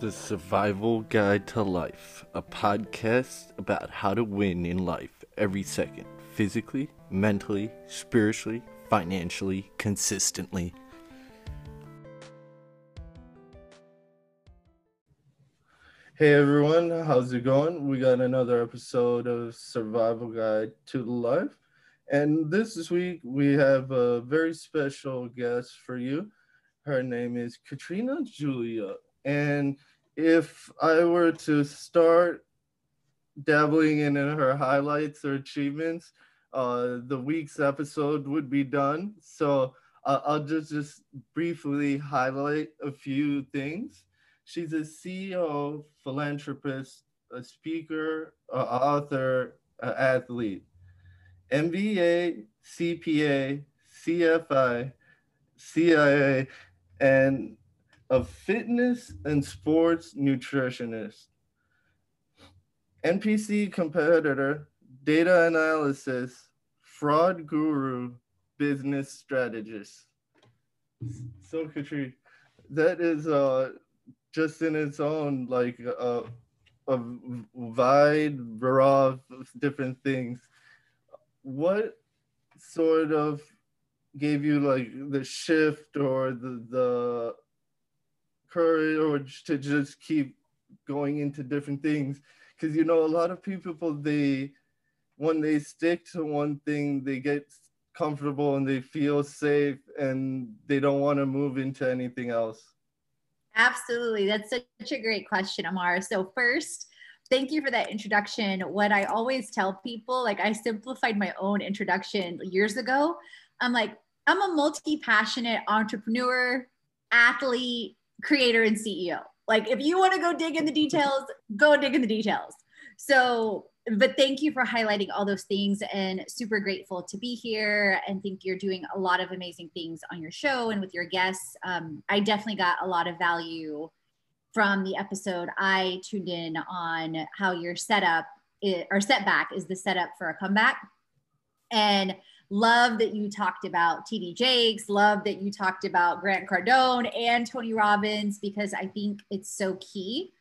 The Survival Guide to Life, a podcast about how to win in life every second, physically, mentally, spiritually, financially, consistently. Hey everyone, how's it going? We got another episode of Survival Guide to Life. And this week we have a very special guest for you. Her name is Katrina Julia. And if I were to start dabbling in her highlights or achievements, uh, the week's episode would be done. So uh, I'll just, just briefly highlight a few things. She's a CEO, philanthropist, a speaker, an author, an athlete. MBA, CPA, CFI, CIA, and a fitness and sports nutritionist. NPC competitor, data analysis, fraud guru, business strategist. So, Katri, that is uh, just in its own like uh, a wide variety of different things. What sort of gave you like the shift or the the courage to just keep going into different things. Because you know a lot of people they when they stick to one thing they get comfortable and they feel safe and they don't want to move into anything else. Absolutely. That's such a great question amar so first thank you for that introduction. What i always tell people like i simplified my own introduction years ago. I'm like i'm a multi-passionate entrepreneur athlete creator and CEO. Like if you want to go dig in the details, go dig in the details. So, but thank you for highlighting all those things and super grateful to be here and think you're doing a lot of amazing things on your show and with your guests. Um, I definitely got a lot of value from the episode. I tuned in on how your setup is, or setback is the setup for a comeback. And Love that you talked about TD Jakes. Love that you talked about Grant Cardone and Tony Robbins because I think it's so key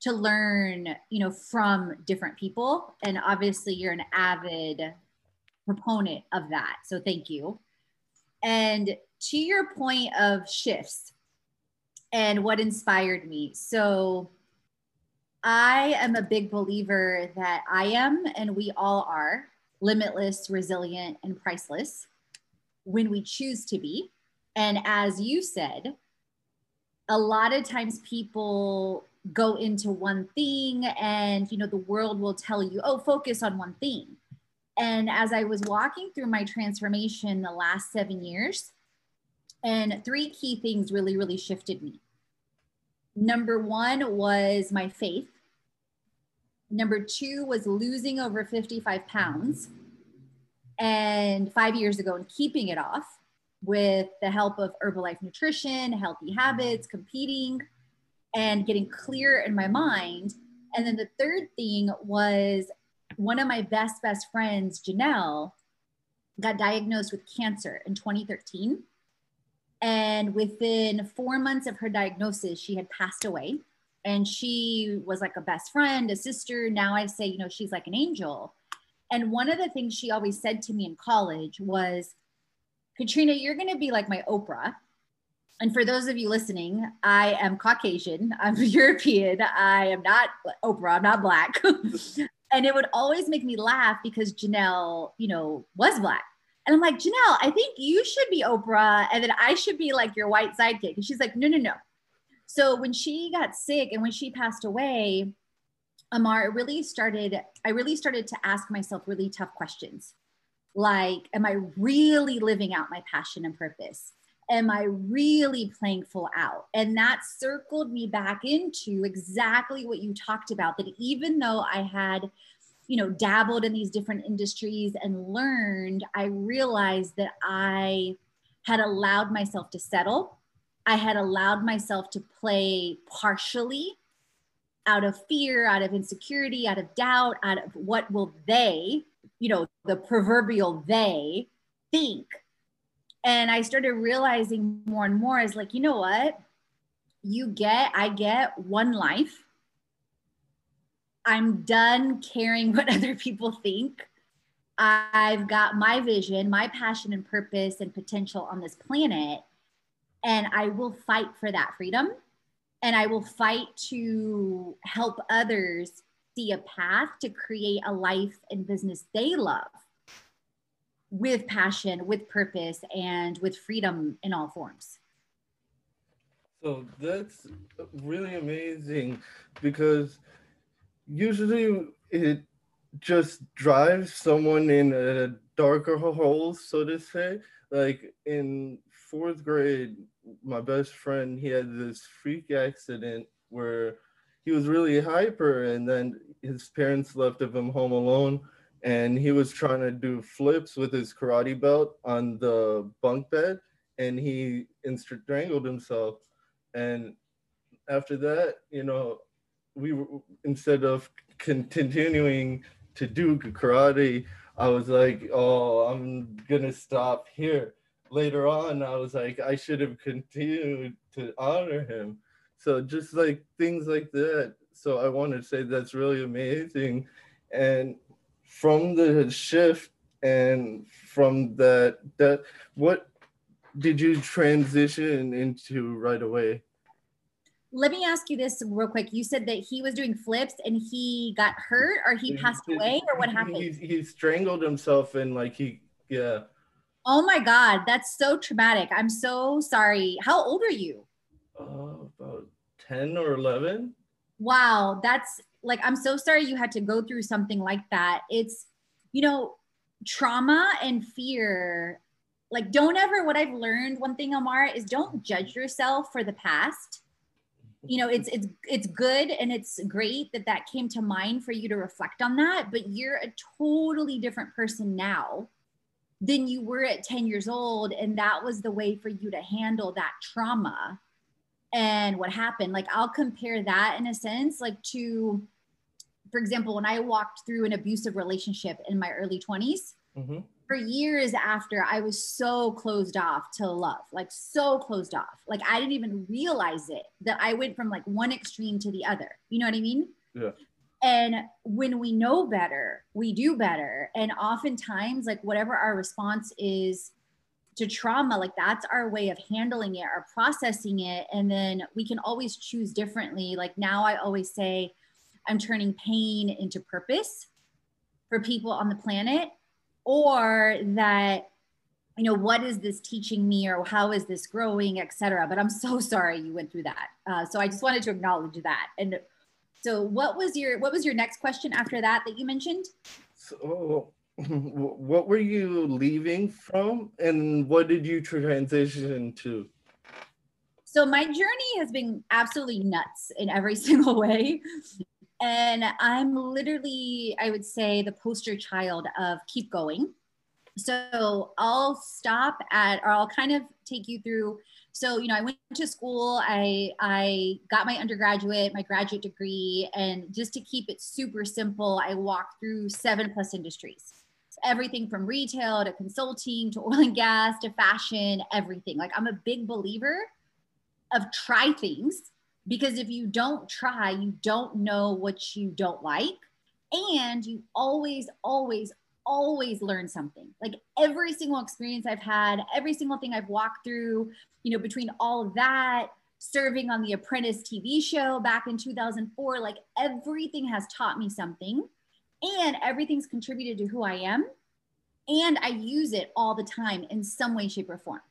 to learn, you know, from different people. And obviously, you're an avid proponent of that. So thank you. And to your point of shifts and what inspired me. So I am a big believer that I am, and we all are, limitless, resilient, and priceless when we choose to be. And as you said, a lot of times people go into one thing and you know the world will tell you oh focus on one thing. And as i was walking through my transformation the last 7 years and three key things really really shifted me. Number 1 was my faith Number two was losing over 55 pounds and five years ago and keeping it off with the help of Herbalife Nutrition, healthy habits, competing, and getting clear in my mind. And then the third thing was one of my best, best friends, Janelle, got diagnosed with cancer in 2013. And within four months of her diagnosis, she had passed away and she was like a best friend, a sister. Now I say, you know, she's like an angel. And one of the things she always said to me in college was, Katrina, you're going to be like my Oprah. And for those of you listening, I am Caucasian, I'm European, I am not Oprah, I'm not black. and it would always make me laugh because Janelle, you know, was black. And I'm like, Janelle, I think you should be Oprah and then I should be like your white sidekick. And she's like, no, no, no. So when she got sick and when she passed away, Amar, really started, I really started to ask myself really tough questions. Like, am I really living out my passion and purpose? Am I really playing full out? And that circled me back into exactly what you talked about that even though I had, you know, dabbled in these different industries and learned, I realized that I had allowed myself to settle I had allowed myself to play partially out of fear, out of insecurity, out of doubt, out of what will they, you know, the proverbial they think. And I started realizing more and more as like, you know what? you get, I get one life. I'm done caring what other people think. I've got my vision, my passion and purpose and potential on this planet. And I will fight for that freedom. And I will fight to help others see a path to create a life and business they love with passion, with purpose, and with freedom in all forms. So that's really amazing because usually it just drives someone in a darker hole, so to say. Like in fourth grade, my best friend, he had this freak accident where he was really hyper and then his parents left of him home alone and he was trying to do flips with his karate belt on the bunk bed and he strangled himself. And after that you know we were, instead of continuing to do karate i was like oh i'm gonna stop here later on i was like i should have continued to honor him. So just like things like that. So i want to say that's really amazing. And from the shift and from that that what did you transition into right away? Let me ask you this real quick. You said that he was doing flips and he got hurt or he passed he, away or what happened? He, he strangled himself and like he yeah oh my god that's so traumatic. I'm so sorry. How old are you? Uh, about 10 or 11 wow that's like i'm so sorry you had to go through something like that. It's you know trauma and fear. Like don't ever what i've learned one thing amara is don't judge yourself for the past. You know it's it's it's good and it's great that that came to mind for you to reflect on that but you're a totally different person now than you were at 10 years old and that was the way for you to handle that trauma and what happened. Like i'll compare that in a sense like to for example when i walked through an abusive relationship in my early 20s mm-hmm. for years after i was so closed off to love like so closed off. Like i didn't even realize it that i went from like one extreme to the other. You know what i mean? Yeah and when we know better we do better. And oftentimes like whatever our response is to trauma like that's our way of handling it or processing it. And then we can always choose differently. Like now i always say i'm turning pain into purpose for people on the planet or that you know what is this teaching me or how is this growing etc but i'm so sorry you went through that. Uh, so i just wanted to acknowledge that. And so what was your what was your next question after that that you mentioned so what were you leaving from and what did you transition to? So my journey has been absolutely nuts in every single way. And I'm literally, I would say, the poster child of keep going. So I'll stop at, or I'll kind of take you through. So, you know, I went to school, I, I got my undergraduate, my graduate degree, and just to keep it super simple, I walked through seven plus industries everything from retail to consulting to oil and gas to fashion, everything. Like I'm a big believer of try things because if you don't try, you don't know what you don't like. And you always, always, always learn something. Like every single experience I've had, every single thing I've walked through, you know, between all of that, serving on the Apprentice TV show back in 2004, like everything has taught me something and everything's contributed to who I am. And I use it all the time in some way, shape, or form.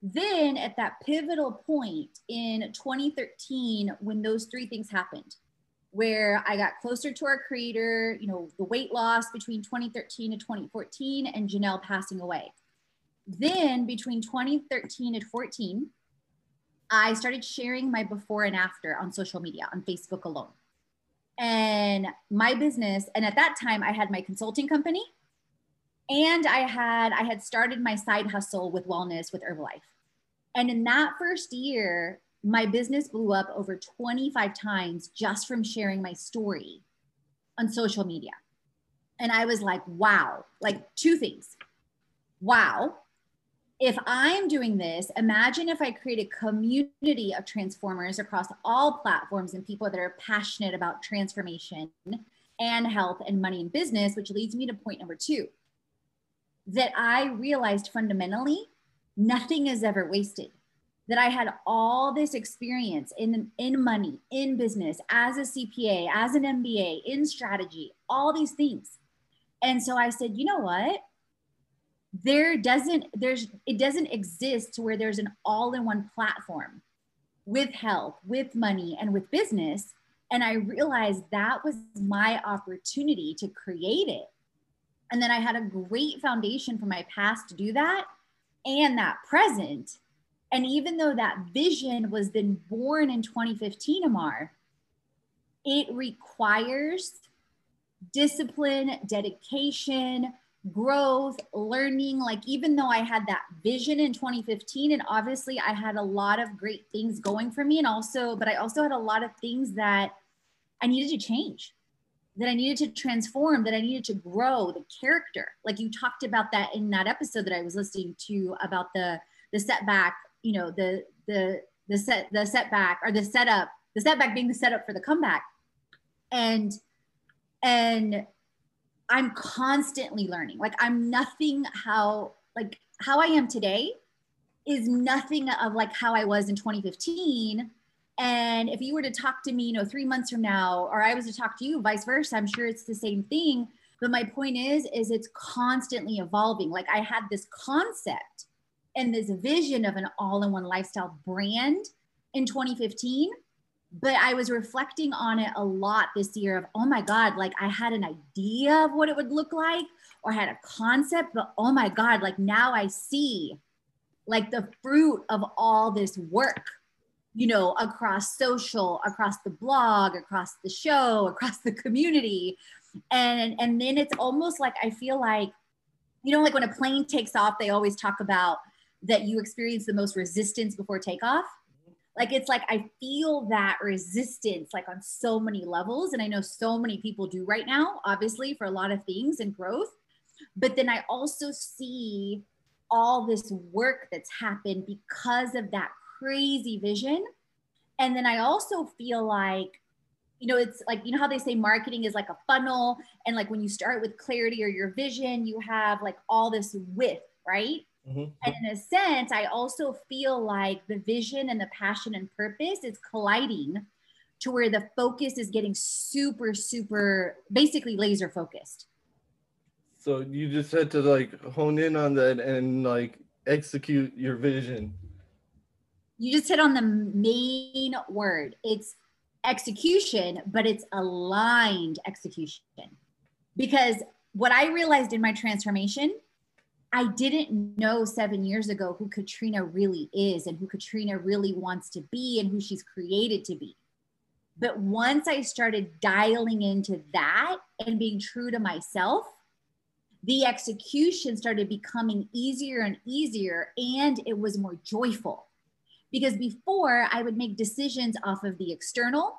Then at that pivotal point in 2013, when those three things happened, where I got closer to our creator, you know, the weight loss between 2013 to 2014, and Janelle passing away. Then between 2013 and 14, I started sharing my before and after on social media, on Facebook alone and my business and at that time i had my consulting company and i had i had started my side hustle with wellness with herbalife and in that first year my business blew up over 25 times just from sharing my story on social media and i was like wow like two things wow if I'm doing this, imagine if I create a community of transformers across all platforms and people that are passionate about transformation and health and money and business, which leads me to point number two that I realized fundamentally nothing is ever wasted. That I had all this experience in, in money, in business, as a CPA, as an MBA, in strategy, all these things. And so I said, you know what? there doesn't there's it doesn't exist to where there's an all-in-one platform with health with money and with business and i realized that was my opportunity to create it and then i had a great foundation for my past to do that and that present and even though that vision was then born in 2015 amar it requires discipline dedication growth, learning. Like, even though I had that vision in 2015, and obviously I had a lot of great things going for me, and also, but I also had a lot of things that I needed to change, that I needed to transform, that I needed to grow the character. Like, you talked about that in that episode that I was listening to about the, the setback, you know, the, the, the set, the setback or the setup, the setback being the setup for the comeback. And, and I'm constantly learning. Like I'm nothing how like how I am today is nothing of like how I was in 2015. And if you were to talk to me, you know, three months from now, or I was to talk to you, vice versa, I'm sure it's the same thing. But my point is, is it's constantly evolving. Like I had this concept and this vision of an all-in-one lifestyle brand in 2015 but I was reflecting on it a lot this year of, oh my God, like I had an idea of what it would look like or had a concept, but oh my God, like now I see like the fruit of all this work, you know, across social, across the blog, across the show, across the community. And and then it's almost like I feel like, you know, like when a plane takes off, they always talk about that you experience the most resistance before takeoff. Like it's like i feel that resistance like on so many levels and i know so many people do right now obviously for a lot of things and growth. But then i also see all this work that's happened because of that crazy vision. And then i also feel like you know it's like you know how they say marketing is like a funnel and like when you start with clarity or your vision you have like all this width right Mm-hmm. And in a sense, I also feel like the vision and the passion and purpose is colliding to where the focus is getting super, super basically laser focused. So you just had to like hone in on that and like execute your vision. You just hit on the main word. It's execution, but it's aligned execution. Because what I realized in my transformation I didn't know seven years ago who Katrina really is and who Katrina really wants to be and who she's created to be. But once I started dialing into that and being true to myself, the execution started becoming easier and easier, and it was more joyful. Because before I would make decisions off of the external,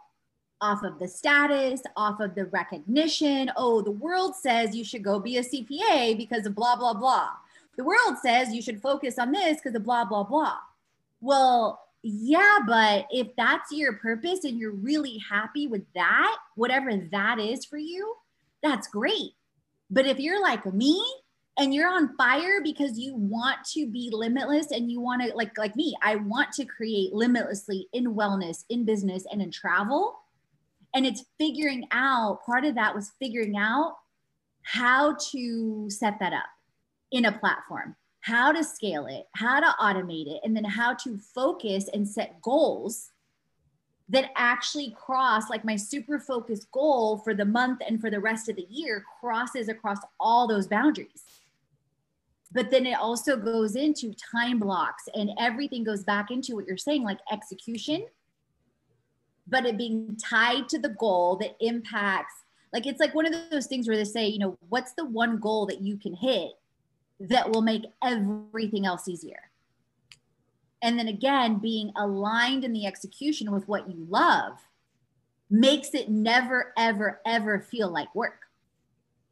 off of the status, off of the recognition. Oh, the world says you should go be a CPA because of blah, blah, blah. The world says you should focus on this because of blah, blah, blah. Well, yeah, but if that's your purpose and you're really happy with that, whatever that is for you, that's great. But if you're like me and you're on fire because you want to be limitless and you want to like like me, I want to create limitlessly in wellness, in business and in travel and it's figuring out part of that was figuring out how to set that up in a platform how to scale it how to automate it and then how to focus and set goals that actually cross like my super focused goal for the month and for the rest of the year crosses across all those boundaries. But then it also goes into time blocks and everything goes back into what you're saying like execution but it being tied to the goal that impacts like it's like one of those things where they say you know what's the one goal that you can hit that will make everything else easier and then again being aligned in the execution with what you love makes it never ever ever feel like work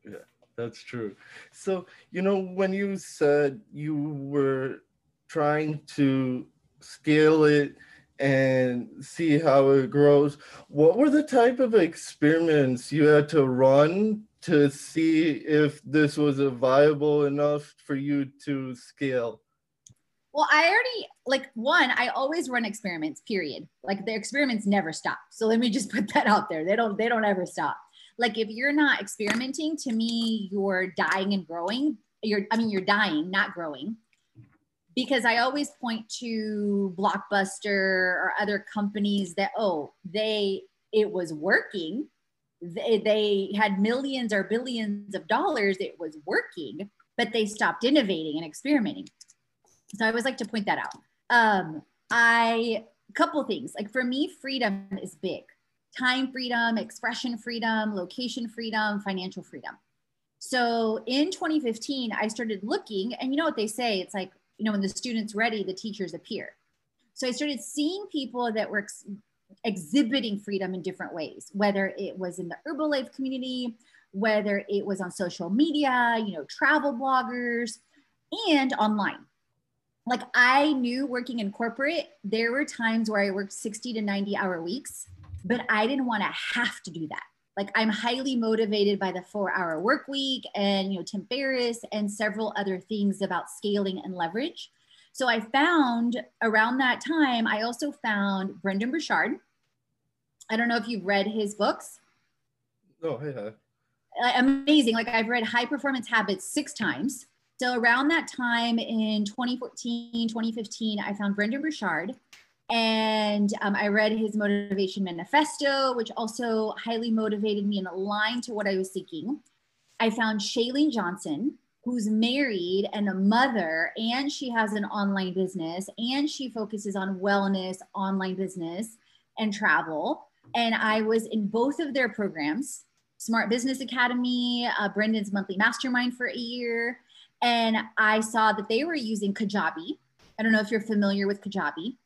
yeah that's true so you know when you said you were trying to scale it and see how it grows. What were the type of experiments you had to run to see if this was a viable enough for you to scale? Well, I already like one, I always run experiments, period. Like the experiments never stop. So let me just put that out there. They don't they don't ever stop. Like if you're not experimenting, to me, you're dying and growing. You're I mean, you're dying, not growing because I always point to Blockbuster or other companies that, oh, they, it was working. They, they had millions or billions of dollars. It was working, but they stopped innovating and experimenting. So I always like to point that out. Um, I, couple things like for me, freedom is big time freedom, expression freedom, location freedom, financial freedom. So in 2015, I started looking, and you know what they say? It's like you know, when the student's ready, the teachers appear. So I started seeing people that were exhibiting freedom in different ways, whether it was in the Herbalife community, whether it was on social media, you know, travel bloggers, and online. Like I knew working in corporate, there were times where I worked 60 to 90 hour weeks, but I didn't want to have to do that like i'm highly motivated by the four hour work week and you know tim ferriss and several other things about scaling and leverage so i found around that time i also found brendon burchard. I don't know if you've read his books. Oh yeah amazing. Like i've read high performance habits six times. So around that time in 2014 2015 i found brendon burchard. And um, I read his motivation manifesto, which also highly motivated me and aligned to what I was seeking. I found Chalene Johnson, who's married and a mother, and she has an online business, and she focuses on wellness, online business, and travel. And I was in both of their programs Smart Business Academy, uh, Brendon's monthly mastermind for a year. And I saw that they were using Kajabi. I don't know if you're familiar with Kajabi.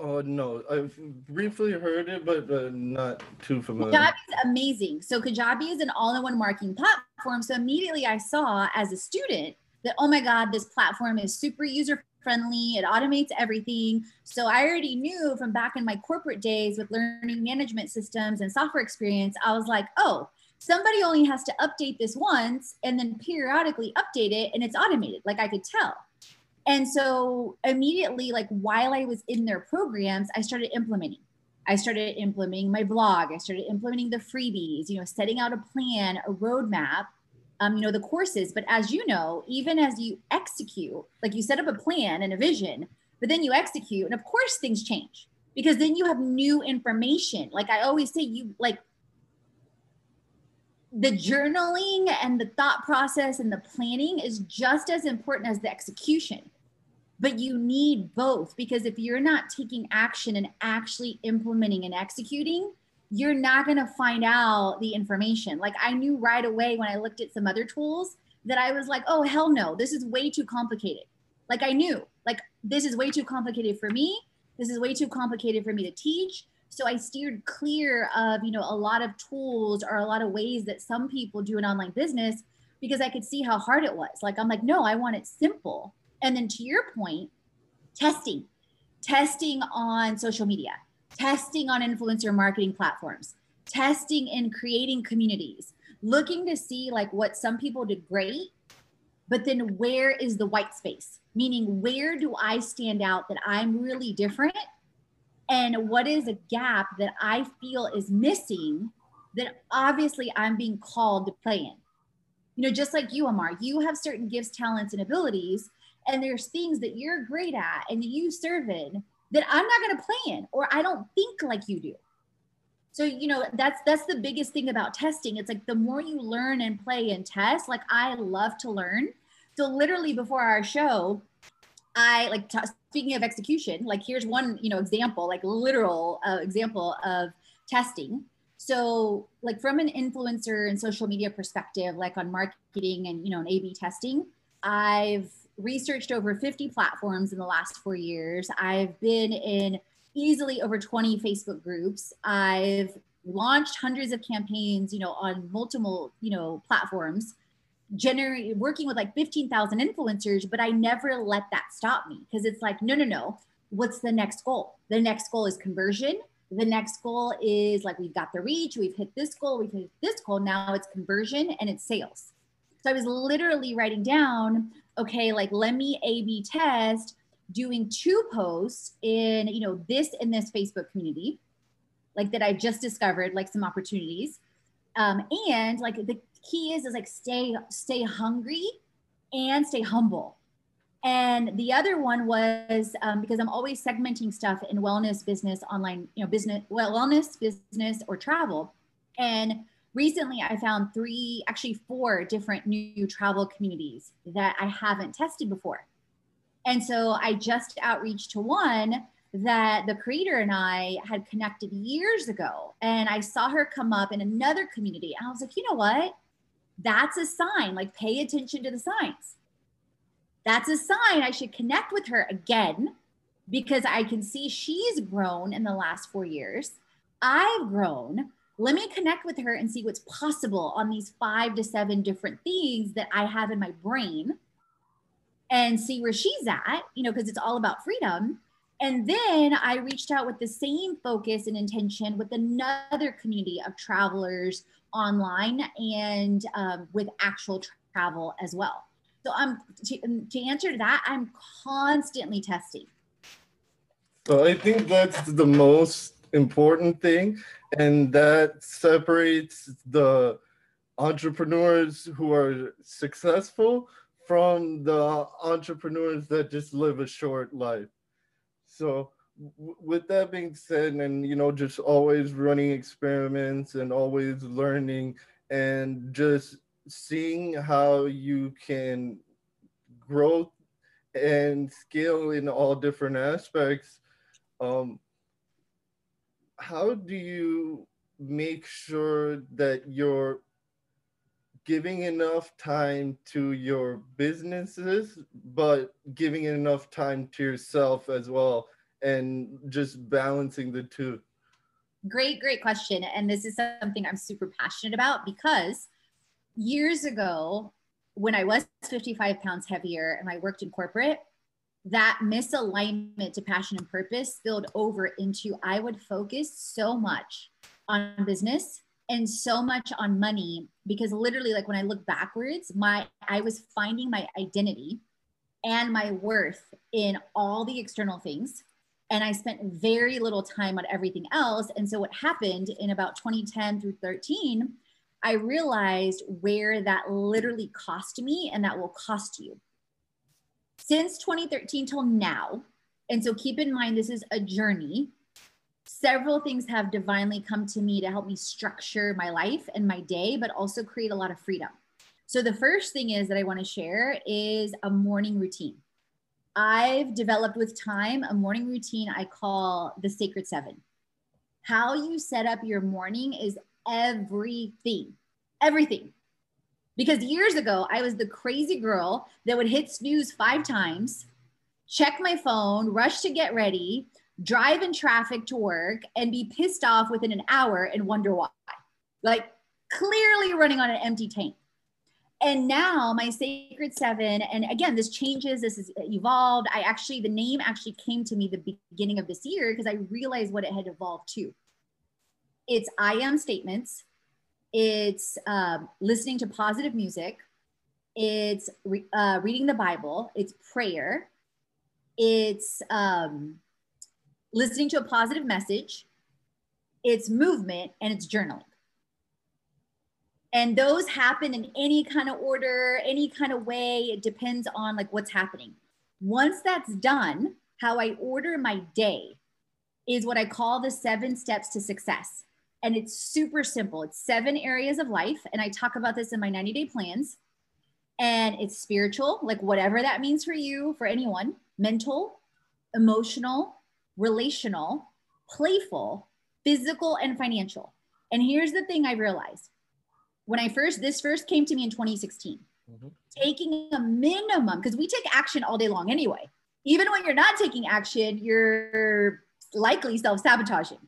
Oh no, I've briefly heard it, but uh, not too familiar. Kajabi is amazing. So Kajabi is an all-in-one marketing platform. So immediately I saw as a student that oh my god, this platform is super user friendly. It automates everything. So I already knew from back in my corporate days with learning management systems and software experience. I was like, oh, somebody only has to update this once and then periodically update it, and it's automated. Like I could tell. And so immediately, like while I was in their programs, I started implementing. I started implementing my blog. I started implementing the freebies, you know, setting out a plan, a roadmap, um, you know, the courses. But as you know, even as you execute, like you set up a plan and a vision, but then you execute, and of course things change because then you have new information. Like I always say, you like the journaling and the thought process and the planning is just as important as the execution but you need both because if you're not taking action and actually implementing and executing you're not going to find out the information. Like i knew right away when i looked at some other tools that i was like oh hell no this is way too complicated. Like i knew like this is way too complicated for me. This is way too complicated for me to teach. So i steered clear of you know a lot of tools or a lot of ways that some people do an online business because i could see how hard it was. Like i'm like no i want it simple and then to your point, testing, testing on social media, testing on influencer marketing platforms, testing and creating communities, looking to see like what some people did great, but then where is the white space? Meaning, where do I stand out that I'm really different? And what is a gap that I feel is missing that obviously I'm being called to play in? You know, just like you, Amar, you have certain gifts, talents, and abilities and there's things that you're great at and you serve in that I'm not going to play in or I don't think like you do. So you know that's that's the biggest thing about testing. It's like the more you learn and play and test. Like I love to learn. So literally before our show, I like t- speaking of execution. Like here's one you know example, like literal uh, example of testing. So like from an influencer and social media perspective, like on marketing and you know an A/B testing, I've researched over 50 platforms in the last four years. I've been in easily over 20 Facebook groups. I've launched hundreds of campaigns, you know, on multiple, you know, platforms. generate working with like 15,000 influencers, but I never let that stop me because it's like, no, no, no. What's the next goal? The next goal is conversion. The next goal is like, we've got the reach, we've hit this goal, we've hit this goal. Now it's conversion and it's sales. So I was literally writing down, okay, like let me A B test doing two posts in, you know, this in this Facebook community, like that I just discovered, like some opportunities. Um, and like the key is is like stay stay hungry and stay humble and the other one was um, because i'm always segmenting stuff in wellness business online you know business well wellness business or travel and recently i found three actually four different new travel communities that i haven't tested before and so i just outreach to one that the creator and i had connected years ago and i saw her come up in another community and i was like you know what that's a sign, like pay attention to the signs. That's a sign I should connect with her again because I can see she's grown in the last four years. I've grown. Let me connect with her and see what's possible on these five to seven different things that I have in my brain and see where she's at, you know, because it's all about freedom. And then I reached out with the same focus and intention with another community of travelers online and um, with actual travel as well. So I'm to, to answer that, I'm constantly testing. So I think that's the most important thing, and that separates the entrepreneurs who are successful from the entrepreneurs that just live a short life. So with that being said and you know just always running experiments and always learning and just seeing how you can grow and scale in all different aspects um, how do you make sure that you're giving enough time to your businesses but giving enough time to yourself as well and just balancing the two? Great, great question. And this is something I'm super passionate about because years ago, when I was 55 pounds heavier and I worked in corporate, that misalignment to passion and purpose spilled over into I would focus so much on business and so much on money because literally like when I look backwards, my I was finding my identity and my worth in all the external things and I spent very little time on everything else. And so what happened in about 2010 through 13, I realized where that literally cost me and that will cost you. Since 2013 till now, and so keep in mind this is a journey. Several things have divinely come to me to help me structure my life and my day, but also create a lot of freedom. So the first thing is that I want to share is a morning routine. I've developed with time a morning routine I call the Sacred Seven. How you set up your morning is everything, everything. Because years ago, I was the crazy girl that would hit snooze five times, check my phone, rush to get ready, drive in traffic to work, and be pissed off within an hour and wonder why. Like clearly running on an empty tank. And now my sacred seven and again this changes this is evolved. I actually the name actually came to me the beginning of this year because i realized what it had evolved to. It's i am statements it's um, listening to positive music. It's re- uh, reading the bible. It's prayer. It's um, listening to a positive message. It's movement and it's journaling. And those happen in any kind of order any kind of way. It depends on like what's happening. Once that's done how i order my day is what i call the seven steps to success and it's super simple. It's seven areas of life and i talk about this in my 90 day plans. And it's spiritual like whatever that means for you for anyone mental emotional relational playful physical and financial. And here's the thing i realized. When I first, this first came to me in 2016, mm-hmm. taking a minimum, because we take action all day long anyway. Even when you're not taking action, you're likely self sabotaging,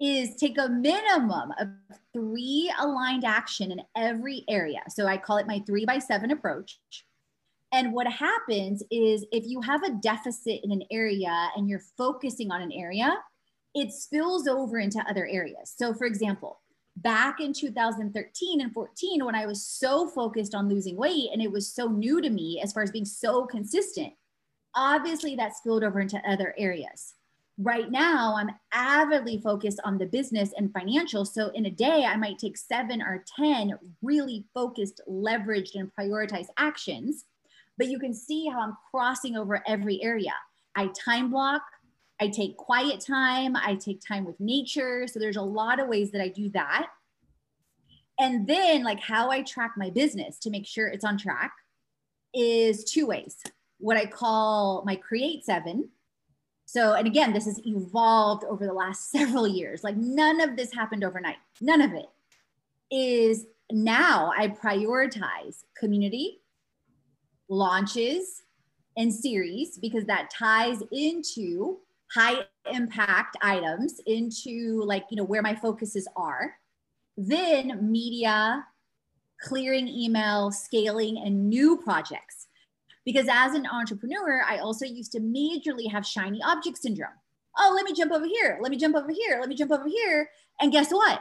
is take a minimum of three aligned action in every area. So I call it my three by seven approach. And what happens is if you have a deficit in an area and you're focusing on an area, it spills over into other areas. So, for example, back in 2013 and 14, when I was so focused on losing weight and it was so new to me as far as being so consistent, obviously that spilled over into other areas right now i'm avidly focused on the business and financial. So in a day i might take seven or ten really focused leveraged and prioritized actions. But you can see how i'm crossing over every area. I time block i take quiet time i take time with nature. So there's a lot of ways that i do that. And then like how i track my business to make sure it's on track is two ways. What i call my create seven so, and again, this has evolved over the last several years. Like none of this happened overnight. None of it is now I prioritize community, launches, and series because that ties into high impact items into like, you know, where my focuses are. Then media, clearing email, scaling, and new projects. Because as an entrepreneur, I also used to majorly have shiny object syndrome. Oh, let me jump over here. Let me jump over here. Let me jump over here. And guess what?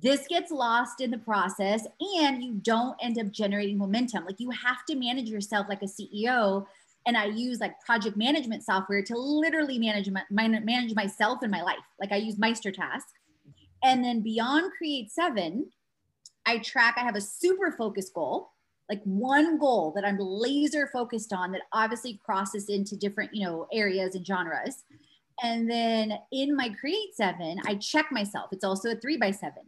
This gets lost in the process and you don't end up generating momentum. Like you have to manage yourself like a CEO. And I use like project management software to literally manage my, manage myself and my life. Like I use MeisterTask. And then beyond Create Seven, I track, I have a super focused goal like one goal that I'm laser focused on that obviously crosses into different, you know, areas and genres. And then in my create seven, I check myself. It's also a three by seven.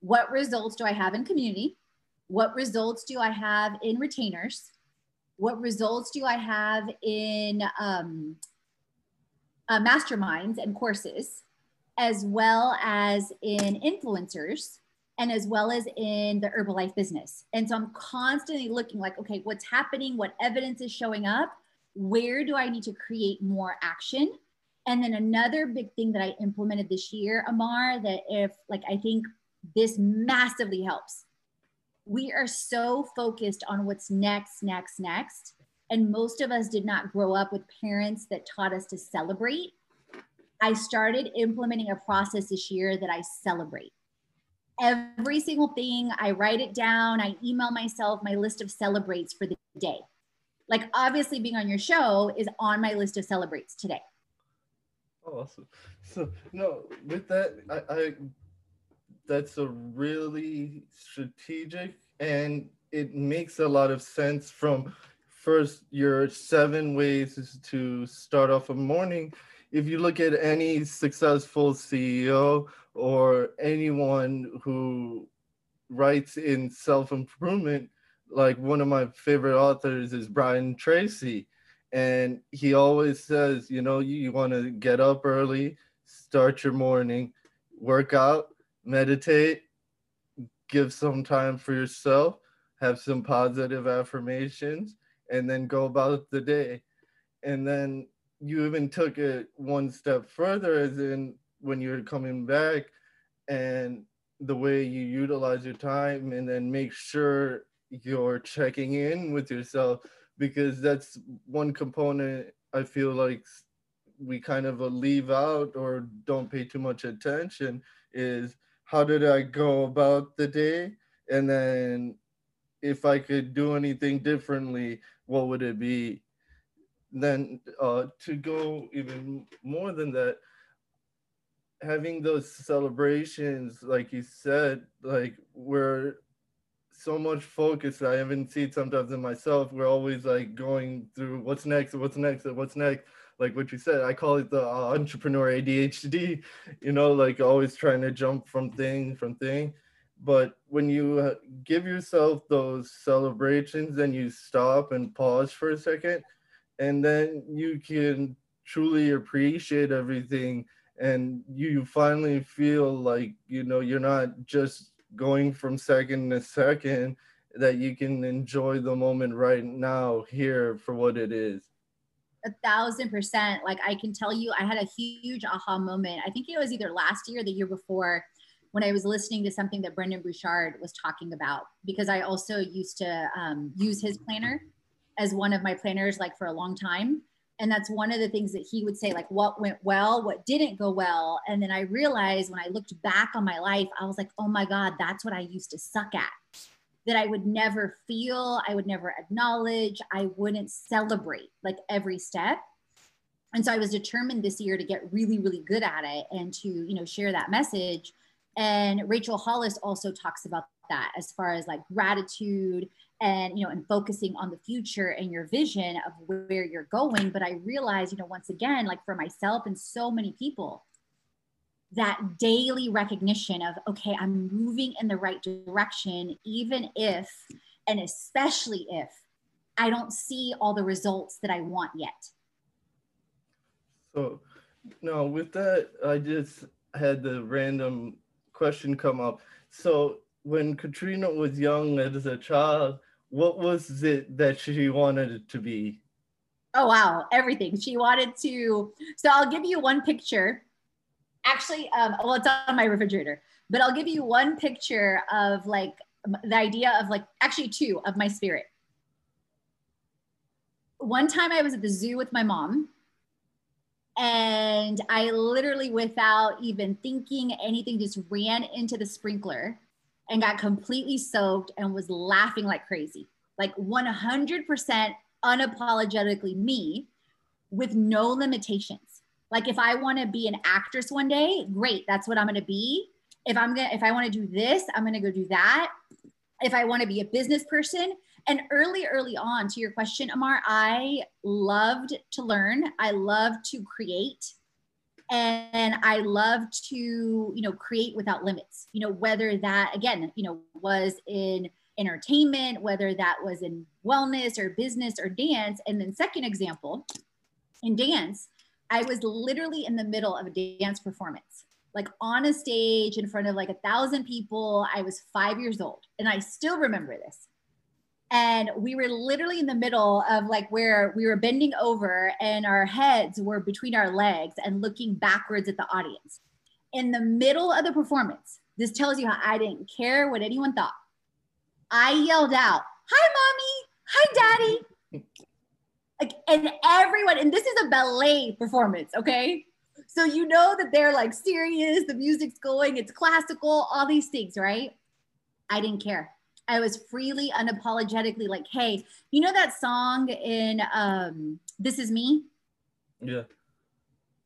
What results do I have in community? What results do I have in retainers? What results do I have in um, uh, masterminds and courses, as well as in influencers? And as well as in the Herbalife business. And so I'm constantly looking like, okay, what's happening? What evidence is showing up? Where do I need to create more action? And then another big thing that I implemented this year, Amar, that if like I think this massively helps. We are so focused on what's next, next, next. And most of us did not grow up with parents that taught us to celebrate. I started implementing a process this year that I celebrate every single thing. I write it down. I email myself my list of celebrates for the day. Like obviously being on your show is on my list of celebrates today. Oh, awesome. So no, with that, I, I that's a really strategic and it makes a lot of sense from first your seven ways to start off a morning if you look at any successful ceo or anyone who writes in self improvement, like one of my favorite authors is Brian Tracy. And he always says, you know, you, you want to get up early, start your morning, work out, meditate, give some time for yourself, have some positive affirmations, and then go about the day. And then you even took it one step further, as in when you're coming back and the way you utilize your time and then make sure you're checking in with yourself because that's one component I feel like we kind of leave out or don't pay too much attention is how did I go about the day? And then if I could do anything differently what would it be? Then uh, to go even more than that having those celebrations, like you said, like we're so much focus. I even see it sometimes in myself. We're always like going through what's next, what's next, what's next. Like what you said, I call it the uh, entrepreneur ADHD. You know, like always trying to jump from thing from thing. But when you uh, give yourself those celebrations, and you stop and pause for a second, and then you can truly appreciate everything and you finally feel like you know you're not just going from second to second that you can enjoy the moment right now here for what it is. A thousand percent. Like i can tell you i had a huge aha moment. I think it was either last year or the year before when I was listening to something that Brendon Burchard was talking about, because I also used to um, use his planner as one of my planners, like for a long time. And that's one of the things that he would say, like what went well, what didn't go well. And then I realized when I looked back on my life, I was like, oh my God, that's what I used to suck at. That I would never feel, I would never acknowledge, I wouldn't celebrate like every step. And so I was determined this year to get really, really good at it and to, you know, share that message and Rachel Hollis also talks about that as far as like gratitude and you know and focusing on the future and your vision of where you're going but i realize you know once again like for myself and so many people that daily recognition of okay i'm moving in the right direction even if and especially if i don't see all the results that i want yet so no with that i just had the random question come up. So when Katrina was young as a child, what was it that she wanted it to be? Oh wow, everything. She wanted to. So I'll give you one picture. Actually, um, well, it's on my refrigerator, but I'll give you one picture of like the idea of like actually two of my spirit. One time I was at the zoo with my mom and I literally, without even thinking anything, just ran into the sprinkler and got completely soaked and was laughing like crazy. Like 100% unapologetically me with no limitations. Like if I want to be an actress one day, great, that's what I'm going to be. If I'm going to if I want to do this, I'm going to go do that. If I want to be a business person, and early, early on to your question, Amar, I loved to learn. I loved to create. And I love to, you know, create without limits, you know, whether that again, you know, was in entertainment, whether that was in wellness or business or dance. And then second example, in dance, I was literally in the middle of a dance performance, like on a stage in front of like a thousand people. I was five years old and I still remember this and we were literally in the middle of like where we were bending over and our heads were between our legs and looking backwards at the audience. In the middle of the performance this tells you how i didn't care what anyone thought. I yelled out hi mommy! Hi daddy! Like and everyone and this is a ballet performance okay? So you know that they're like serious the music's going it's classical all these things right? I didn't care I was freely, unapologetically like, hey, you know that song in um, This Is Me? Yeah.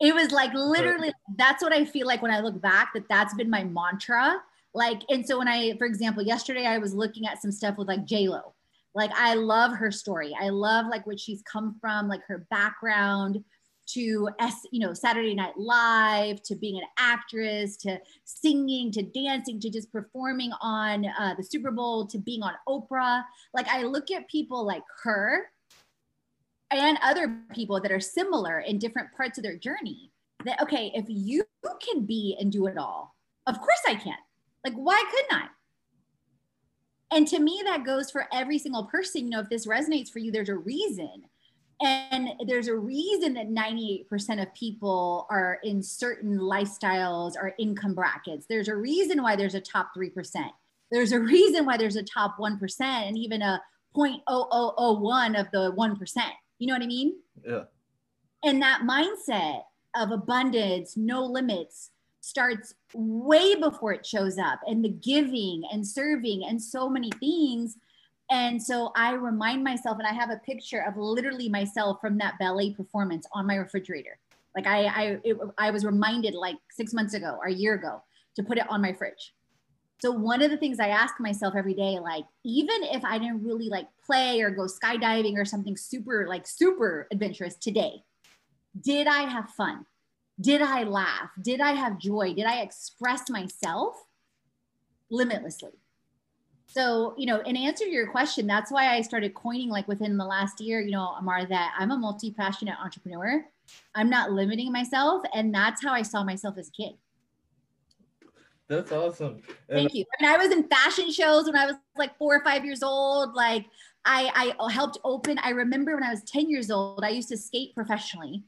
It was like literally, that's what I feel like when I look back, that that's been my mantra. Like, and so when I, for example, yesterday I was looking at some stuff with like J-Lo. Like, I love her story. I love like what she's come from, like her background to S, you know, Saturday Night Live, to being an actress, to singing, to dancing, to just performing on uh, the Super Bowl, to being on Oprah. Like I look at people like her and other people that are similar in different parts of their journey. That okay, if you can be and do it all, of course I can. Like why couldn't I? And to me, that goes for every single person. You know, if this resonates for you, there's a reason and there's a reason that 98% of people are in certain lifestyles or income brackets. There's a reason why there's a top 3%. There's a reason why there's a top 1% and even a 0.0001 of the 1%. You know what I mean? Yeah. And that mindset of abundance, no limits, starts way before it shows up and the giving and serving and so many things and so I remind myself, and I have a picture of literally myself from that ballet performance on my refrigerator. Like I, I, it, I was reminded like six months ago or a year ago to put it on my fridge. So one of the things I ask myself every day, like even if I didn't really like play or go skydiving or something super like super adventurous today, did I have fun? Did I laugh? Did I have joy? Did I express myself limitlessly? So, you know, in answer to your question, that's why I started coining like within the last year, you know, Amar, that I'm a multi passionate entrepreneur. I'm not limiting myself. And that's how I saw myself as a kid. That's awesome. And Thank you. I mean, I was in fashion shows when I was like four or five years old. Like I, I helped open. I remember when I was 10 years old, I used to skate professionally.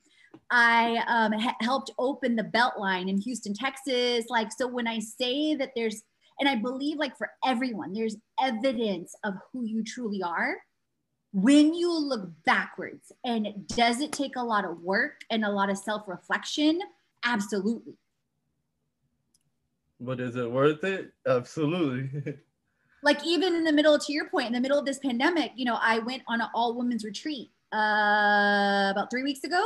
I um, ha- helped open the Beltline in Houston, Texas. Like, so when I say that there's, and I believe like for everyone, there's evidence of who you truly are. When you look backwards, and does it take a lot of work and a lot of self reflection? Absolutely. But is it worth it? Absolutely. like even in the middle, to your point, in the middle of this pandemic, you know, I went on an all women's retreat uh, about three weeks ago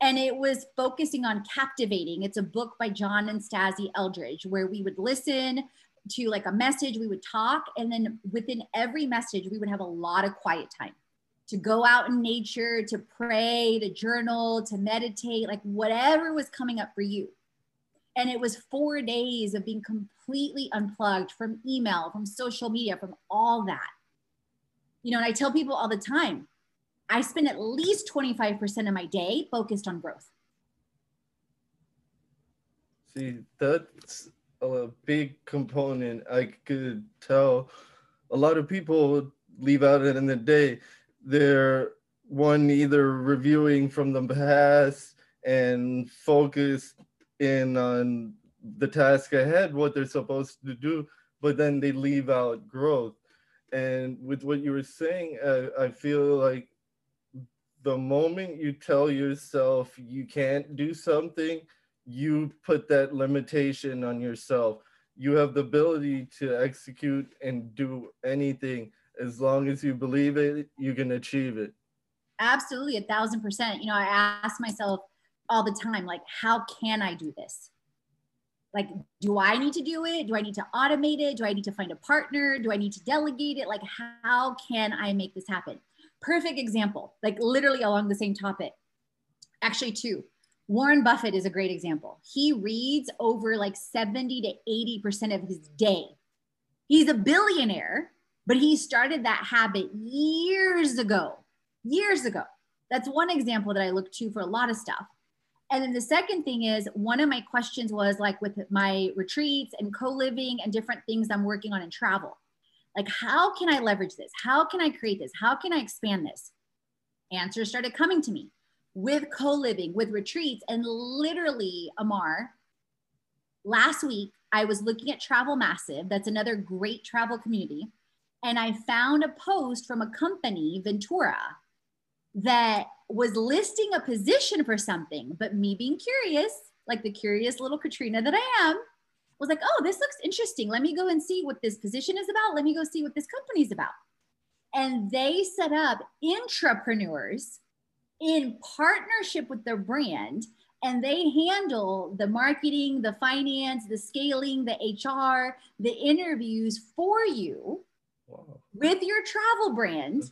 and it was focusing on captivating. It's a book by john and stasi Eldredge where we would listen to like a message we would talk and then within every message we would have a lot of quiet time to go out in nature to pray to journal to meditate like whatever was coming up for you. And it was four days of being completely unplugged from email from social media from all that. You know and i tell people all the time I spend at least 25% of my day focused on growth. See, that's a big component. I could tell a lot of people leave out in the day. They're one either reviewing from the past and focused in on the task ahead, what they're supposed to do, but then they leave out growth. And with what you were saying, uh, I feel like the moment you tell yourself you can't do something, you put that limitation on yourself. You have the ability to execute and do anything as long as you believe it, you can achieve it. Absolutely, a thousand percent. You know, I ask myself all the time, like, how can I do this? Like, do I need to do it? Do I need to automate it? Do I need to find a partner? Do I need to delegate it? Like, how can I make this happen? Perfect example, like literally along the same topic. Actually, two. Warren Buffett is a great example. He reads over like 70 to 80% of his day. He's a billionaire, but he started that habit years ago. Years ago. That's one example that I look to for a lot of stuff. And then the second thing is one of my questions was like with my retreats and co living and different things I'm working on in travel. Like, how can I leverage this? How can I create this? How can I expand this? Answers started coming to me with co living, with retreats. And literally, Amar, last week, I was looking at Travel Massive. That's another great travel community. And I found a post from a company, Ventura, that was listing a position for something. But me being curious, like the curious little Katrina that I am, was like, oh, this looks interesting. Let me go and see what this position is about. Let me go see what this company is about. And they set up intrapreneurs in partnership with their brand and they handle the marketing, the finance, the scaling, the HR, the interviews for you wow. with your travel brand.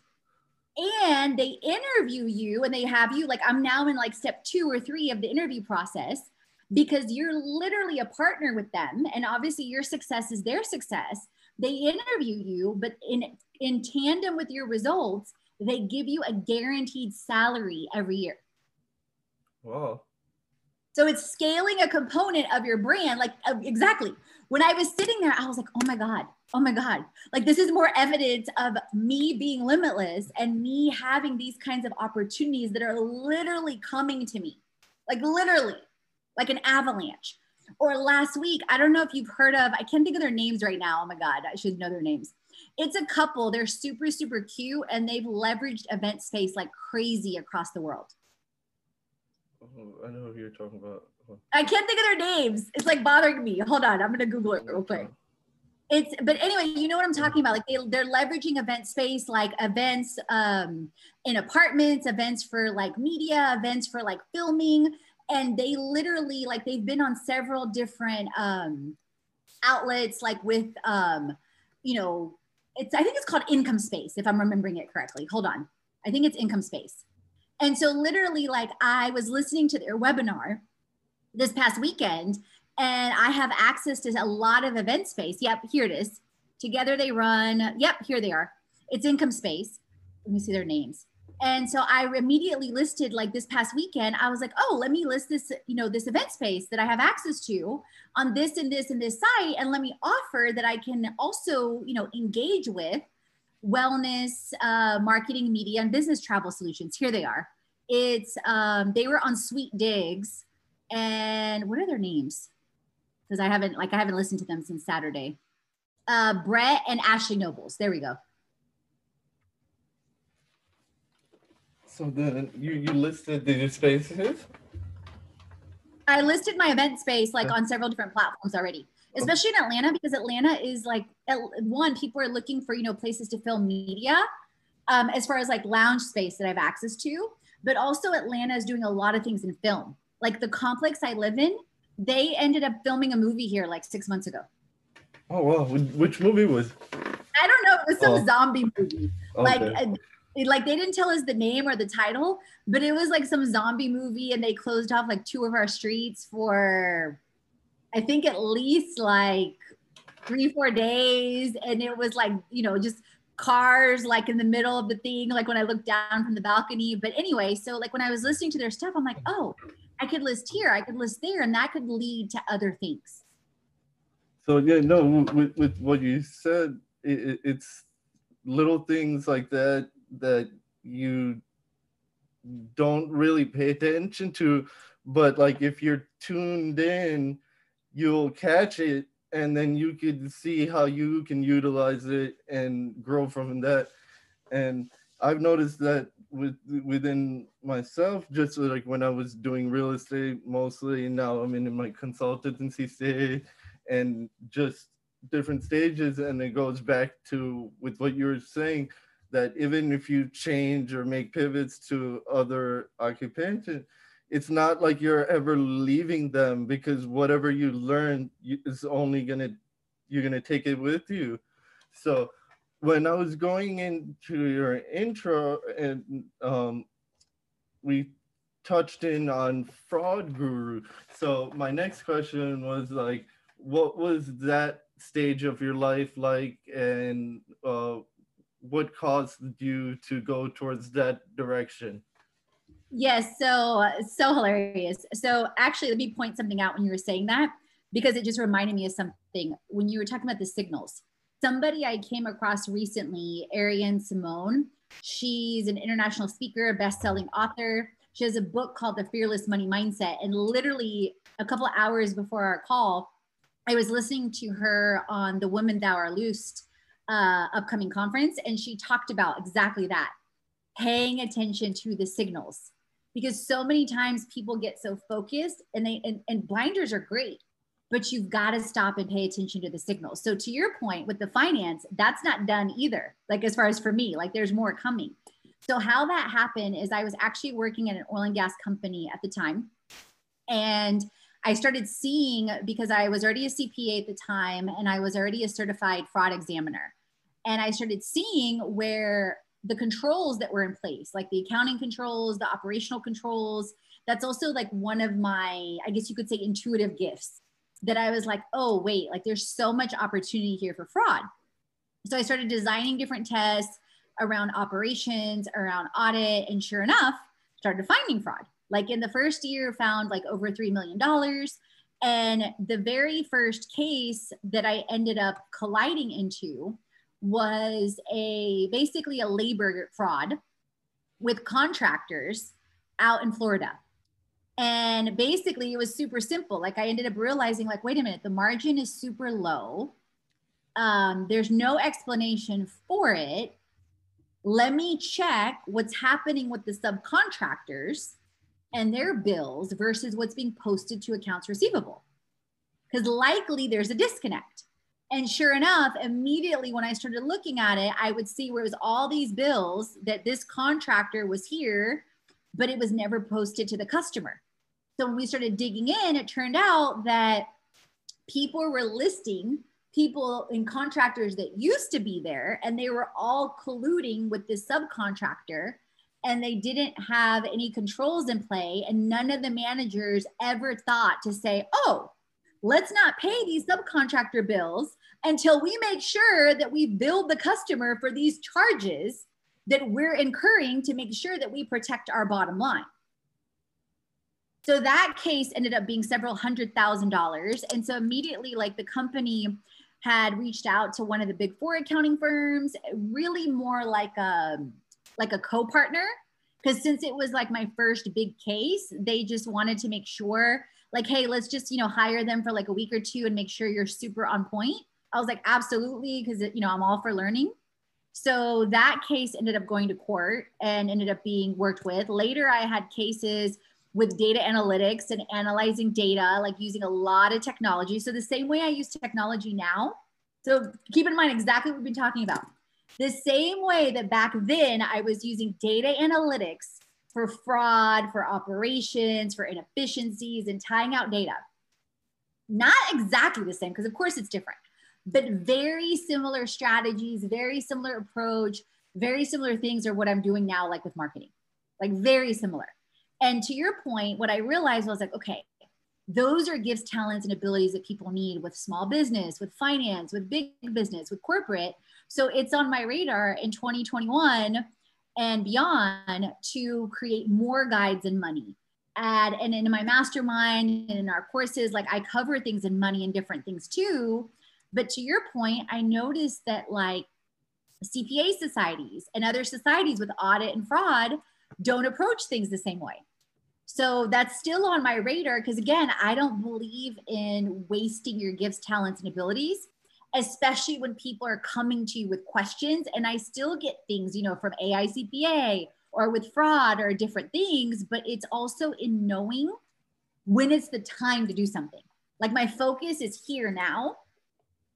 And they interview you and they have you like, I'm now in like step two or three of the interview process because you're literally a partner with them and obviously your success is their success. They interview you but in in tandem with your results they give you a guaranteed salary every year. Wow so it's scaling a component of your brand like uh, exactly. When i was sitting there i was like oh my god oh my god. Like this is more evidence of me being limitless and me having these kinds of opportunities that are literally coming to me. Like literally like an avalanche. Or last week, I don't know if you've heard of, I can't think of their names right now. Oh my God, I should know their names. It's a couple, they're super, super cute, and they've leveraged event space like crazy across the world. Oh, I know who you're talking about. I can't think of their names. It's like bothering me. Hold on, I'm gonna Google it real quick. It's but anyway, you know what I'm talking about. Like they, they're leveraging event space, like events um, in apartments, events for like media, events for like filming and they literally like they've been on several different um, outlets like with um, you know it's i think it's called income space if i'm remembering it correctly. Hold on. I think it's income space. And so literally like i was listening to their webinar this past weekend and i have access to a lot of event space. Yep here it is. Together they run. Yep here they are. It's income space. Let me see their names and so I immediately listed like this past weekend, I was like, oh, let me list this, you know, this event space that I have access to on this and this and this site. And let me offer that I can also, you know, engage with wellness, uh, marketing, media, and business travel solutions. Here they are. It's um, they were on Sweet Digs, and what are their names? Because I haven't like I haven't listened to them since Saturday. Uh, Brett and Ashley Nobles. There we go. So then you you listed the spaces. I listed my event space like on several different platforms already, especially in Atlanta because Atlanta is like one people are looking for you know places to film media, um, as far as like lounge space that I have access to, but also Atlanta is doing a lot of things in film. Like the complex I live in, they ended up filming a movie here like six months ago. Oh wow! Which movie was? I don't know. It was some oh. zombie movie. Okay. Like uh, like they didn't tell us the name or the title, but it was like some zombie movie, and they closed off like two of our streets for, I think at least like three four days, and it was like you know just cars like in the middle of the thing, like when I looked down from the balcony. But anyway, so like when I was listening to their stuff, I'm like, oh, I could list here, I could list there, and that could lead to other things. So yeah, no, with, with what you said, it, it's little things like that that you don't really pay attention to but like if you're tuned in you'll catch it and then you can see how you can utilize it and grow from that. And i've noticed that with within myself just like when i was doing real estate mostly now i'm in my consultancy stage and just different stages and it goes back to with what you were saying that even if you change or make pivots to other occupation, it's not like you're ever leaving them because whatever you learn is only gonna you're gonna take it with you. So when I was going into your intro and um, we touched in on fraud guru. So my next question was like, what was that stage of your life like, and uh, what caused you to go towards that direction? Yes, so so hilarious. So actually, let me point something out when you were saying that because it just reminded me of something when you were talking about the signals. Somebody I came across recently, Arian Simone. She's an international speaker, best-selling author. She has a book called The Fearless Money Mindset. And literally a couple hours before our call, I was listening to her on the Woman Thou Art Loosed uh, upcoming conference, and she talked about exactly that paying attention to the signals. Because so many times people get so focused and they and, and blinders are great but you've got to stop and pay attention to the signals. So to your point with the finance that's not done either like as far as for me like there's more coming. So how that happened is i was actually working at an oil and gas company at the time and I started seeing because I was already a CPA at the time and I was already a certified fraud examiner. And I started seeing where the controls that were in place, like the accounting controls, the operational controls, that's also like one of my, I guess you could say, intuitive gifts that I was like, oh, wait, like there's so much opportunity here for fraud. So I started designing different tests around operations, around audit, and sure enough, started finding fraud. Like in the first year, found like over $3 million. And the very first case that I ended up colliding into was a basically a labor fraud with contractors out in Florida. And basically it was super simple. Like I ended up realizing like, wait a minute, the margin is super low. Um, there's no explanation for it. Let me check what's happening with the subcontractors and their bills versus what's being posted to accounts receivable. Because likely there's a disconnect. And sure enough, immediately when I started looking at it, I would see where it was all these bills that this contractor was here, but it was never posted to the customer. So when we started digging in, it turned out that people were listing people and contractors that used to be there, and they were all colluding with this subcontractor and they didn't have any controls in play and none of the managers ever thought to say oh let's not pay these subcontractor bills until we make sure that we bill the customer for these charges that we're incurring to make sure that we protect our bottom line. So that case ended up being several hundred thousand dollars and so immediately like the company had reached out to one of the big four accounting firms really more like a like a co-partner because since it was like my first big case, they just wanted to make sure, like, hey, let's just, you know, hire them for like a week or two and make sure you're super on point. I was like, absolutely, because, you know, I'm all for learning. So that case ended up going to court and ended up being worked with. Later, I had cases with data analytics and analyzing data, like using a lot of technology. So the same way I use technology now. So keep in mind exactly what we've been talking about. The same way that back then I was using data analytics for fraud, for operations, for inefficiencies, and tying out data. Not exactly the same, because of course it's different, but very similar strategies, very similar approach, very similar things are what I'm doing now, like with marketing, like very similar. And to your point, what I realized was like, okay, those are gifts, talents, and abilities that people need with small business, with finance, with big business, with corporate. So it's on my radar in 2021 and beyond to create more guides in money. Add and in my mastermind and in our courses, like I cover things in money and different things too. But to your point, I noticed that like CPA societies and other societies with audit and fraud don't approach things the same way. So that's still on my radar because, again, I don't believe in wasting your gifts, talents, and abilities, especially when people are coming to you with questions. And I still get things, you know, from AICPA or with fraud or different things, but it's also in knowing when it's the time to do something. Like my focus is here now.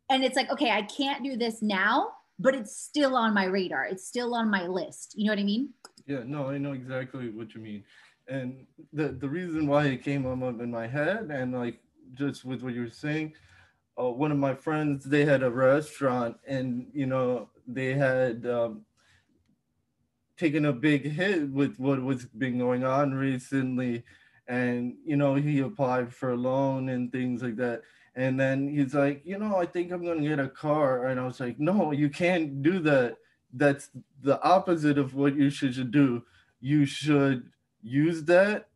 And it's like, okay, I can't do this now, but it's still on my radar. It's still on my list. You know what I mean? Yeah, no, I know exactly what you mean and the the reason why it came up in my head and like just with what you were saying uh, one of my friends they had a restaurant and you know they had um, taken a big hit with what was been going on recently. And you know he applied for a loan and things like that. And then he's like you know i think i'm going to get a car. And i was like no you can't do that. That's the opposite of what you should do. You should use that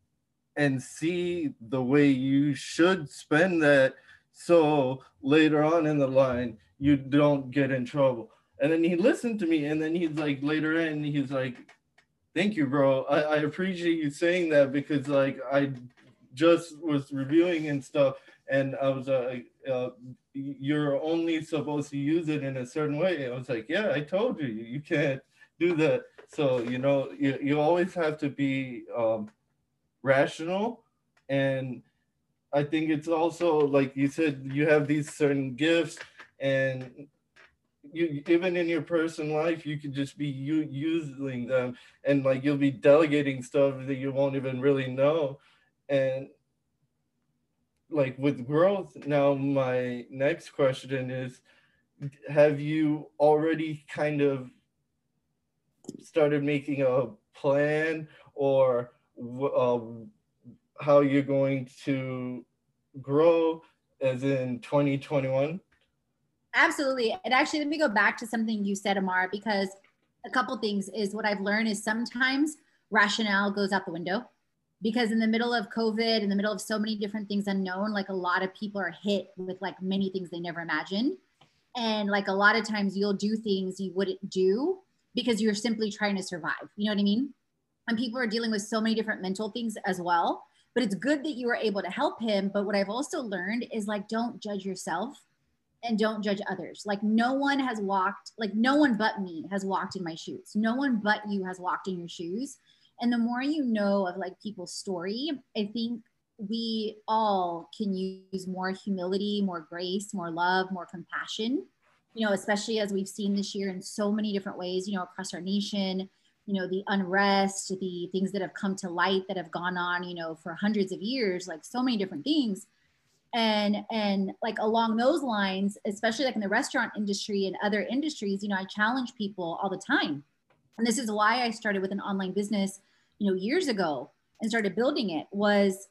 and see the way you should spend that so later on in the line you don't get in trouble. And then he listened to me and then he's like later in he's like thank you bro. I, I appreciate you saying that because like i just was reviewing and stuff and i was uh, uh, you're only supposed to use it in a certain way. I was like yeah i told you you can't do that. So you know, you, you always have to be um, rational, and I think it's also like you said, you have these certain gifts, and you even in your personal life, you could just be you using them, and like you'll be delegating stuff that you won't even really know, and like with growth. Now, my next question is, have you already kind of started making a plan or uh, how you're going to grow as in 2021? Absolutely. And actually, let me go back to something you said, Amar, because a couple things is what I've learned is sometimes rationale goes out the window because in the middle of COVID, in the middle of so many different things unknown, like a lot of people are hit with like many things they never imagined. And like a lot of times you'll do things you wouldn't do because you're simply trying to survive. You know what I mean? And people are dealing with so many different mental things as well. But it's good that you were able to help him. But what I've also learned is like, don't judge yourself and don't judge others. Like, no one has walked, like, no one but me has walked in my shoes. No one but you has walked in your shoes. And the more you know of like people's story, I think we all can use more humility, more grace, more love, more compassion you know, especially as we've seen this year in so many different ways, you know, across our nation, you know, the unrest, the things that have come to light that have gone on, you know, for hundreds of years, like so many different things. And and like along those lines, especially like in the restaurant industry and other industries, you know, I challenge people all the time. And this is why I started with an online business, you know, years ago and started building it was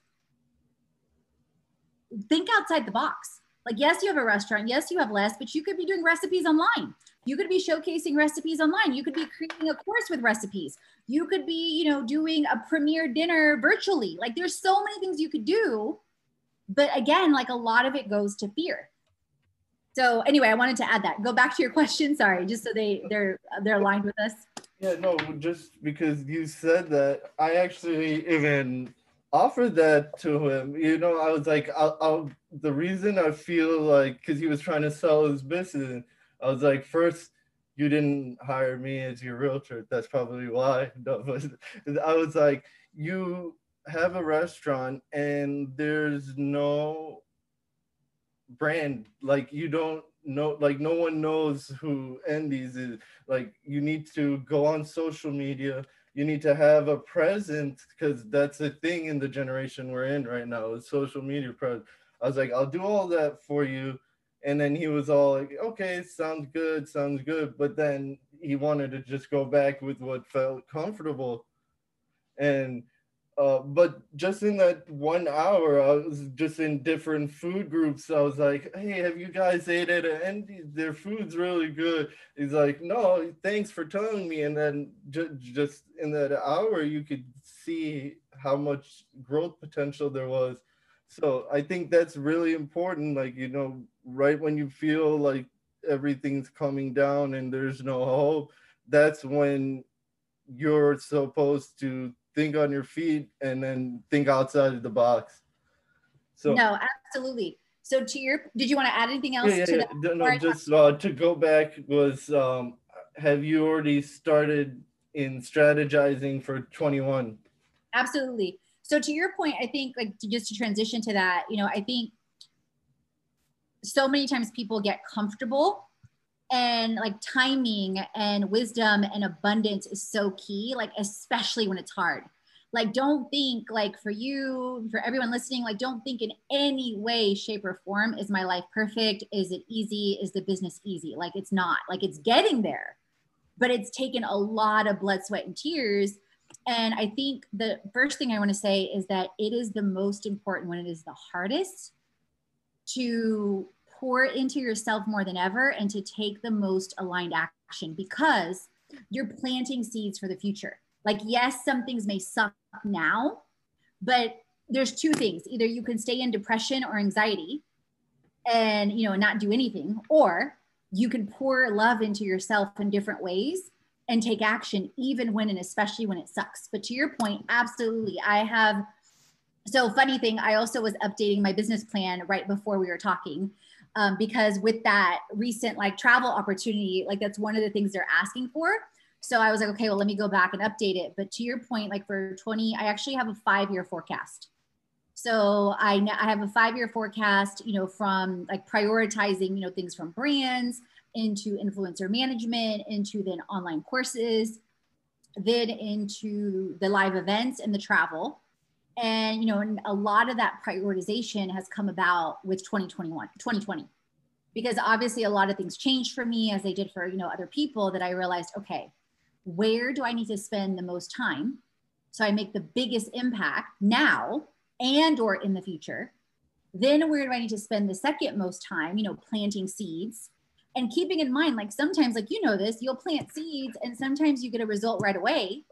think outside the box like, yes, you have a restaurant. Yes, you have less, but you could be doing recipes online. You could be showcasing recipes online. You could be creating a course with recipes. You could be, you know, doing a premiere dinner virtually. Like, there's so many things you could do. But again, like a lot of it goes to fear. So anyway, I wanted to add that. Go back to your question. Sorry, just so they they're they're aligned with us. Yeah, no, just because you said that, I actually even offered that to him. You know, I was like, I'll, I'll the reason I feel like, because he was trying to sell his business, I was like, first, you didn't hire me as your realtor. That's probably why. No, I was like, you have a restaurant and there's no brand. Like, you don't know, like no one knows who Endy's is. Like you need to go on social media. You need to have a presence because that's a thing in the generation we're in right now. Is social media presence. I was like, I'll do all that for you. And then he was all like, okay, sounds good, sounds good. But then he wanted to just go back with what felt comfortable. And uh, but just in that one hour, I was just in different food groups. I was like, "Hey, have you guys ate at Endy? Their food's really good." He's like, "No, thanks for telling me." And then ju- just in that hour, you could see how much growth potential there was. So I think that's really important. Like you know, right when you feel like everything's coming down and there's no hope, that's when you're supposed to think on your feet and then think outside of the box. So no, absolutely. So to your, did you want to add anything else? Yeah, yeah, to yeah. No, just uh, to go back was, um, have you already started in strategizing for 21? Absolutely. So to your point, I think like to, just to transition to that, you know, I think so many times people get comfortable and like timing and wisdom and abundance is so key like especially when it's hard. Like don't think like for you for everyone listening like don't think in any way shape or form is my life perfect? Is it easy? Is the business easy? Like it's not. Like it's getting there but it's taken a lot of blood sweat and tears and i think the first thing i want to say is that it is the most important when it is the hardest to pour into yourself more than ever and to take the most aligned action because you're planting seeds for the future. Like, yes, some things may suck now, but there's two things either you can stay in depression or anxiety and you know not do anything or you can pour love into yourself in different ways and take action even when and especially when it sucks but to your point absolutely i have so funny thing i also was updating my business plan right before we were talking um, because with that recent like travel opportunity, like that's one of the things they're asking for. So I was like, okay, well, let me go back and update it. But to your point, like for 20, I actually have a five year forecast. So I, I have a five year forecast, you know, from like prioritizing, you know, things from brands into influencer management, into then online courses, then into the live events and the travel. And you know and a lot of that prioritization has come about with 2021 2020 because obviously a lot of things changed for me as they did for you know other people that i realized okay where do i need to spend the most time so i make the biggest impact now and or in the future? Then where do i need to spend the second most time you know planting seeds and keeping in mind like sometimes like you know this you'll plant seeds and sometimes you get a result right away.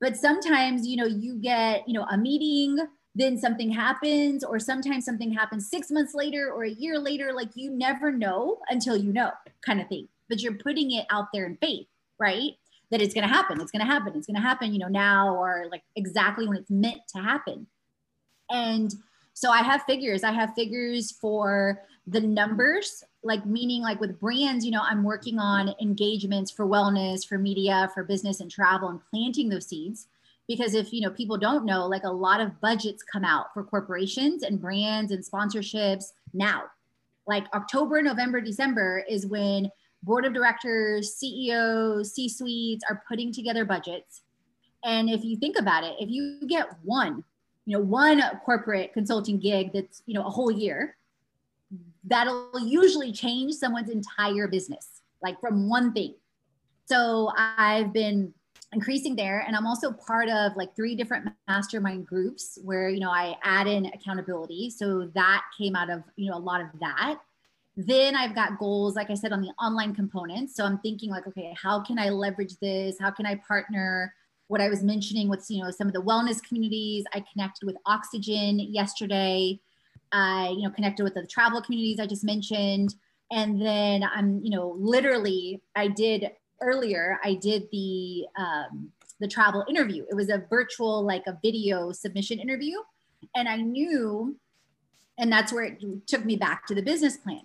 But sometimes you know you get you know a meeting then something happens or sometimes something happens six months later or a year later like you never know until you know kind of thing. But you're putting it out there in faith right? That it's going to happen it's going to happen it's going to happen you know now or like exactly when it's meant to happen. And so i have figures. I have figures for the numbers like meaning like with brands you know i'm working on engagements for wellness for media for business and travel and planting those seeds. Because if you know people don't know like a lot of budgets come out for corporations and brands and sponsorships now. Like october november december is when board of directors ceos c suites are putting together budgets. And if you think about it if you get one you know one corporate consulting gig that's you know a whole year that'll usually change someone's entire business, like from one thing. So I've been increasing there and i'm also part of like three different mastermind groups where you know i add in accountability. So that came out of you know a lot of that. Then i've got goals like i said on the online components. So i'm thinking like okay how can i leverage this? How can i partner? What i was mentioning with you know some of the wellness communities i connected with oxygen yesterday I, you know, connected with the travel communities I just mentioned. And then I'm, you know, literally, I did earlier, I did the um, the travel interview. It was a virtual, like a video submission interview, and I knew, and that's where it took me back to the business plan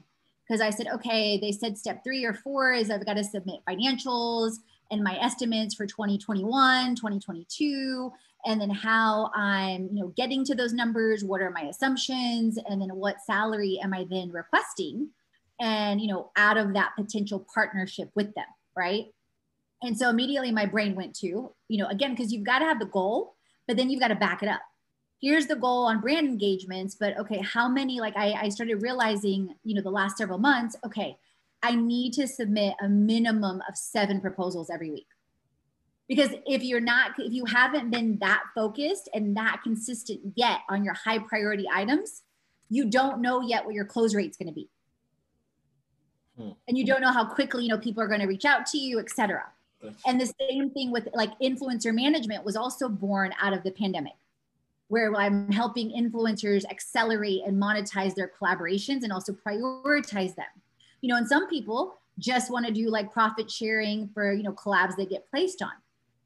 because I said, okay, they said step three or four is I've got to submit financials and my estimates for 2021, 2022, and then how I'm, you know, getting to those numbers, what are my assumptions, and then what salary am I then requesting? And, you know, out of that potential partnership with them, right? And so immediately my brain went to, you know, again, because you've got to have the goal, but then you've got to back it up. Here's the goal on brand engagements, but okay, how many? Like I, I started realizing, you know, the last several months, okay, I need to submit a minimum of seven proposals every week. Because if you're not, if you haven't been that focused and that consistent yet on your high priority items, you don't know yet what your close rate is going to be. Hmm. And you don't know how quickly, you know, people are going to reach out to you, etc. And the same thing with like influencer management was also born out of the pandemic, where I'm helping influencers accelerate and monetize their collaborations and also prioritize them. You know, and some people just want to do like profit sharing for, you know, collabs they get placed on.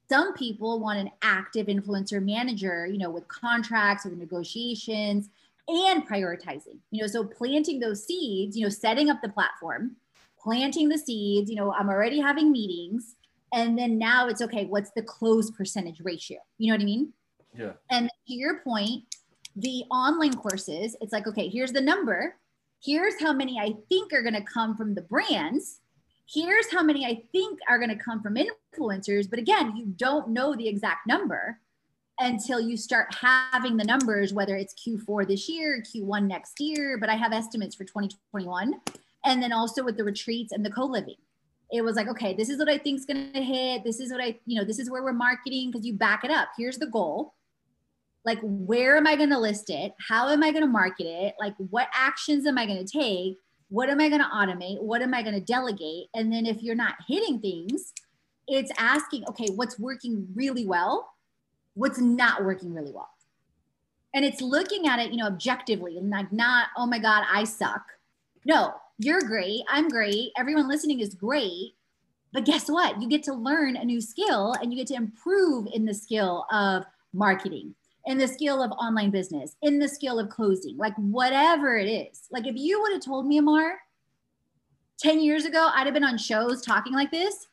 Some people want an active influencer manager, you know, with contracts, with negotiations and prioritizing, you know, so planting those seeds, you know, setting up the platform, planting the seeds, you know, I'm already having meetings and then now it's okay what's the close percentage ratio? You know what i mean? Yeah. And to your point the online courses it's like okay here's the number. Here's how many i think are going to come from the brands here's how many i think are going to come from influencers but again you don't know the exact number until you start having the numbers whether it's q4 this year q1 next year but i have estimates for 2021 and then also with the retreats and the co-living it was like, okay, this is what I think is going to hit. This is what I, you know, this is where we're marketing because you back it up. Here's the goal. Like, where am I going to list it? How am I going to market it? Like, what actions am I going to take? What am I going to automate? What am I going to delegate? And then if you're not hitting things, it's asking, okay, what's working really well? What's not working really well? And it's looking at it, you know, objectively and like not, oh my God, I suck. No, you're great. I'm great. Everyone listening is great. But guess what? You get to learn a new skill and you get to improve in the skill of marketing, in the skill of online business, in the skill of closing, like whatever it is. Like if you would have told me, Amar, 10 years ago, I'd have been on shows talking like this,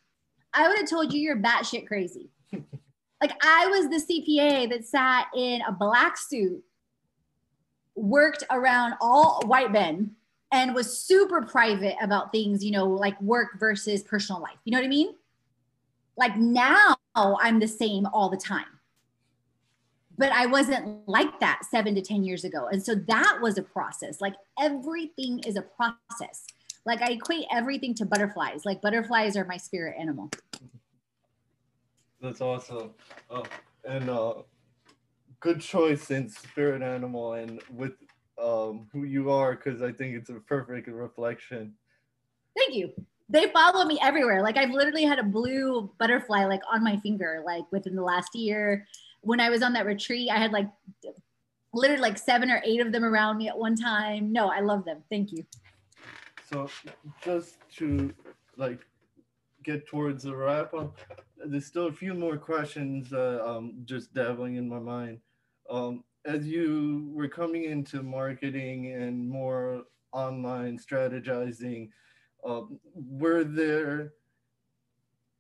I would have told you you're batshit crazy. like I was the CPA that sat in a black suit, worked around all white men and was super private about things, you know, like work versus personal life. You know what I mean? Like now I'm the same all the time. But I wasn't like that seven to 10 years ago. And so that was a process. Like everything is a process. Like I equate everything to butterflies. Like butterflies are my spirit animal. That's awesome. Oh, and uh, good choice in spirit animal and with um, who you are because I think it's a perfect reflection. Thank you. They follow me everywhere. Like I've literally had a blue butterfly like on my finger like within the last year. When I was on that retreat, I had like literally like seven or eight of them around me at one time. No, I love them. Thank you. So just to like get towards the wrap up, there's still a few more questions uh, um, just dabbling in my mind. Um, as you were coming into marketing and more online strategizing, um, were there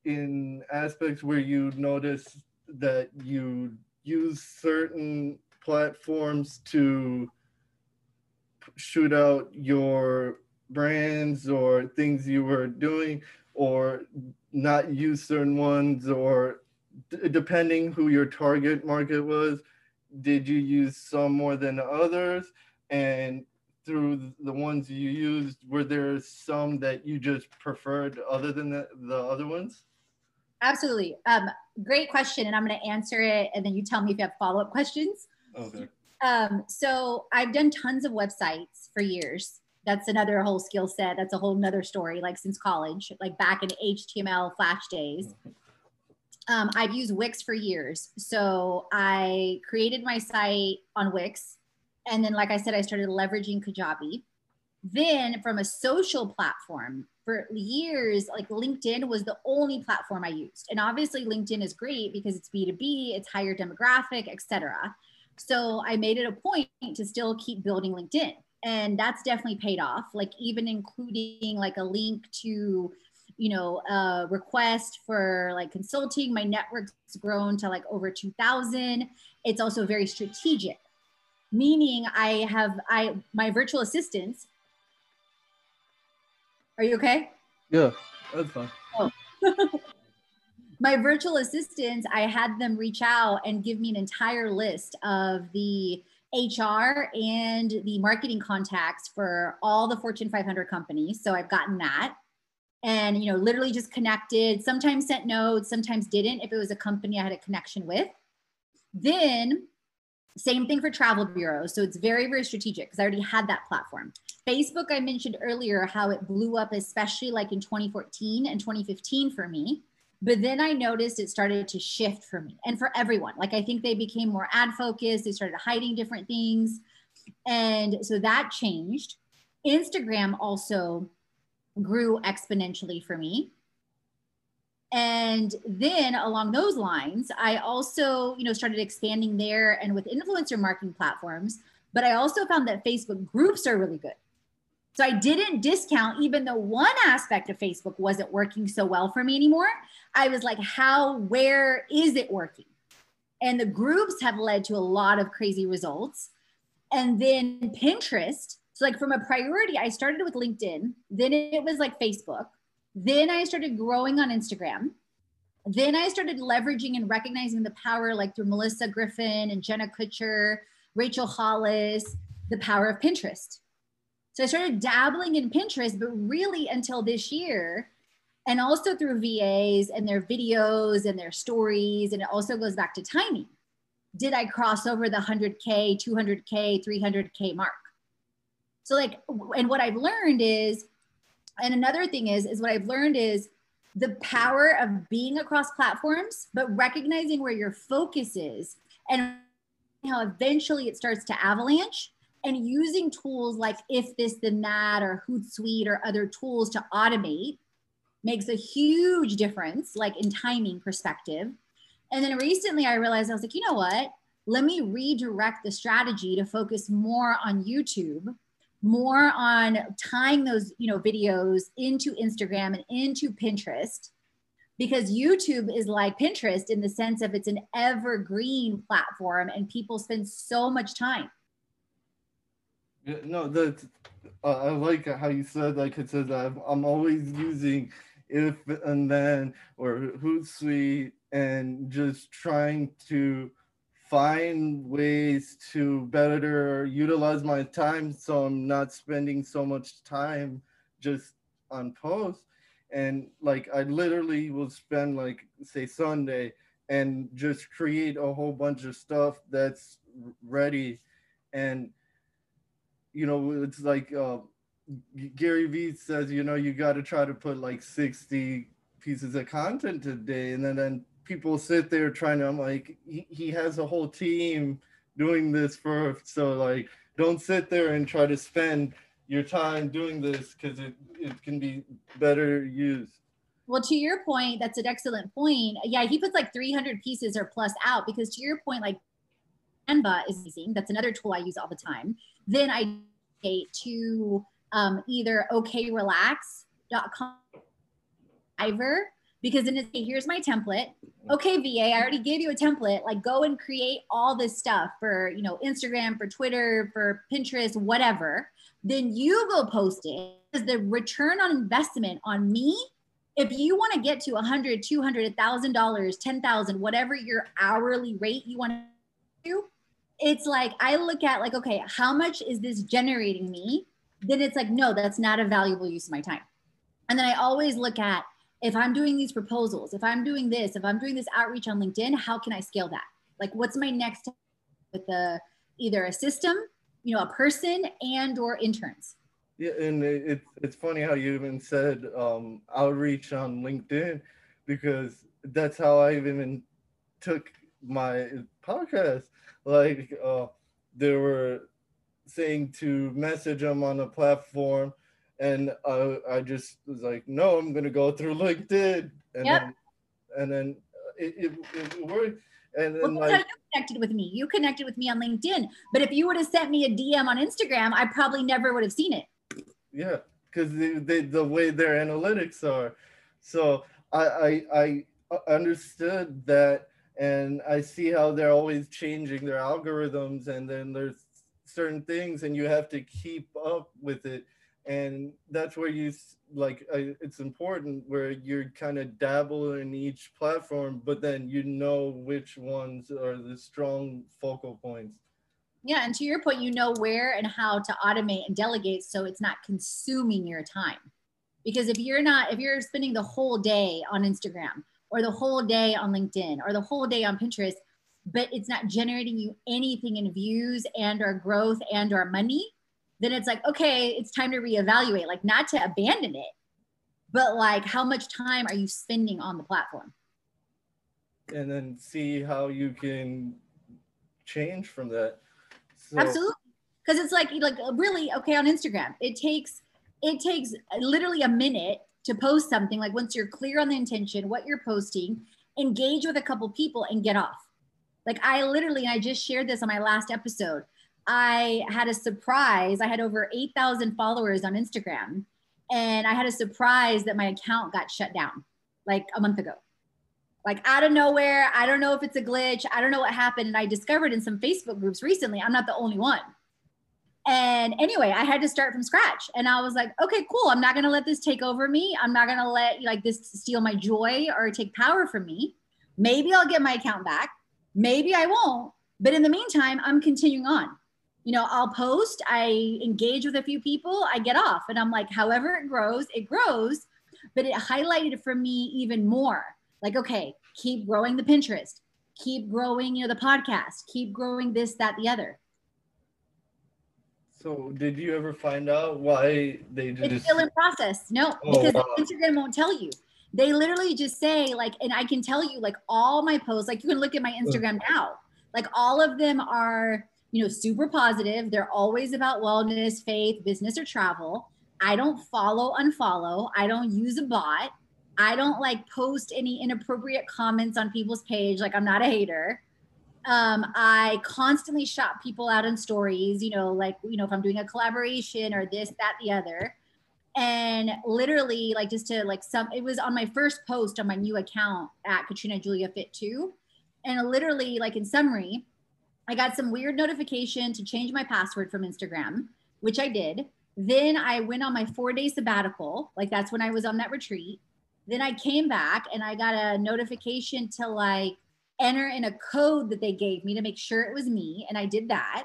in aspects where you noticed that you use certain platforms to shoot out your brands or things you were doing or not use certain ones or depending who your target market was did you use some more than others? And through the ones you used, were there some that you just preferred other than the, the other ones? Absolutely. Um, great question. And I'm going to answer it. And then you tell me if you have follow up questions. Okay. Um, so I've done tons of websites for years. That's another whole skill set. That's a whole nother story, like since college, like back in HTML Flash days. Um, I've used Wix for years. So I created my site on Wix. And then, like I said, I started leveraging Kajabi. Then from a social platform, for years, like LinkedIn was the only platform I used. And obviously LinkedIn is great because it's B2B, it's higher demographic, etc. So I made it a point to still keep building LinkedIn. And that's definitely paid off, like even including like a link to you know, a request for like consulting. My network's grown to like over 2000. It's also very strategic, meaning I have, I, my virtual assistants. Are you okay? Yeah, that's fine. Oh. my virtual assistants, I had them reach out and give me an entire list of the HR and the marketing contacts for all the Fortune 500 companies. So I've gotten that and you know literally just connected sometimes sent notes sometimes didn't if it was a company i had a connection with then same thing for travel bureaus. So it's very very strategic because i already had that platform. Facebook i mentioned earlier how it blew up especially like in 2014 and 2015 for me. But then i noticed it started to shift for me and for everyone. Like i think they became more ad focused they started hiding different things. And so that changed. Instagram also grew exponentially for me. And then along those lines, I also, you know, started expanding there and with influencer marketing platforms, but I also found that Facebook groups are really good. So I didn't discount even though one aspect of Facebook wasn't working so well for me anymore. I was like, how, where is it working? And the groups have led to a lot of crazy results. And then Pinterest so, like, from a priority, I started with LinkedIn, then it was like Facebook, then I started growing on Instagram. Then I started leveraging and recognizing the power, like through Melissa Griffin and Jenna Kutcher, Rachel Hollis, the power of Pinterest. So I started dabbling in Pinterest, but really until this year, and also through VAs and their videos and their stories. And it also goes back to timing. Did I cross over the 100K, 200K, 300K mark? So like, and what I've learned is, and another thing is, is what I've learned is the power of being across platforms, but recognizing where your focus is and how eventually it starts to avalanche and using tools like if this then that or hootsuite or other tools to automate makes a huge difference like in timing perspective. And then recently i realized i was like you know what? Let me redirect the strategy to focus more on youtube more on tying those you know videos into instagram and into pinterest because youtube is like pinterest in the sense of it's an evergreen platform and people spend so much time. No that uh, i like how you said like it says I'm, I'm always using if and then or hootsuite and just trying to find ways to better utilize my time so I'm not spending so much time just on posts. And like I literally will spend like say Sunday and just create a whole bunch of stuff that's ready. And you know, it's like uh, Gary Vee says, you know, you got to try to put like 60 pieces of content a day and then, then people sit there trying to, I'm like, he, he has a whole team doing this for, so like, don't sit there and try to spend your time doing this because it, it can be better used. Well, to your point, that's an excellent point. Yeah, he puts like 300 pieces or plus out because to your point, like Canva is amazing. That's another tool I use all the time. Then I to um, either okrelax.com, Fiverr, because then it's here's my template. Okay, VA, I already gave you a template. Like go and create all this stuff for, you know, Instagram, for Twitter, for Pinterest, whatever. Then you go post it. Is the return on investment on me? If you want to get to 100, 200, $1,000, 10,000, whatever your hourly rate you want to do, it's like I look at like, okay, how much is this generating me? Then it's like, no, that's not a valuable use of my time. And then I always look at if I'm doing these proposals, if I'm doing this, if I'm doing this outreach on LinkedIn, how can I scale that? Like, what's my next with the either a system, you know, a person and or interns? Yeah, and it, it's funny how you even said um, outreach on LinkedIn because that's how I even took my podcast. Like, uh, there were saying to message them on a platform, and uh, I just was like, no, I'm gonna go through LinkedIn, and Yep. then and then it, it, it worked, and then Well, how like you connected with me. You connected with me on LinkedIn. But if you would have sent me a DM on Instagram, I probably never would have seen it. yeah, because they, the way their analytics are, so I I, I understood that, and I see how they're always changing their algorithms, and then there's certain things, and you have to keep up with it, and that's where you like I, it's important where you're kind of dabble in each platform, but then you know which ones are the strong focal points. Yeah. And to your point, you know where and how to automate and delegate so it's not consuming your time. Because if you're not, if you're spending the whole day on Instagram or the whole day on LinkedIn or the whole day on Pinterest, but it's not generating you anything in views and or growth and or money, then it's like, okay, it's time to reevaluate, like not to abandon it, but like how much time are you spending on the platform? and then see how you can change from that. So, Absolutely. Because it's like like really okay on Instagram. It takes it takes literally a minute to post something. Like once you're clear on the intention, what you're posting, engage with a couple people and get off. Like I literally, I just shared this on my last episode. I had a surprise. I had over 8,000 followers on Instagram, and I had a surprise that my account got shut down like a month ago. Like out of nowhere, I don't know if it's a glitch. I don't know what happened. And I discovered in some Facebook groups recently, I'm not the only one. And anyway, I had to start from scratch. And I was like, okay, cool. I'm not going to let this take over me. I'm not going to let like this steal my joy or take power from me. Maybe I'll get my account back. Maybe I won't. But in the meantime, I'm continuing on. You know, I'll post, I engage with a few people, I get off. And I'm like, however it grows, it grows. But it highlighted for me even more like, okay, keep growing the Pinterest, keep growing, you know, the podcast, keep growing this, that, the other. so did you ever find out why they It's still in process. No, Oh, because wow. Instagram won't tell you. They literally just say like, and I can tell you like all my posts, like you can look at my Instagram now, like all of them are, you know, super positive. They're always about wellness, faith, business, or travel. I don't follow, unfollow. I don't use a bot. I don't like post any inappropriate comments on people's page. Like I'm not a hater. Um, I constantly shout people out in stories, you know, like, you know, if I'm doing a collaboration or this, that, the other and literally like just to like some it was on my first post on my new account at katrina julia fit 2 and literally like in summary i got some weird notification to change my password from instagram which i did. Then i went on my four day sabbatical like that's when i was on that retreat. Then i came back and i got a notification to like enter in a code that they gave me to make sure it was me and i did that.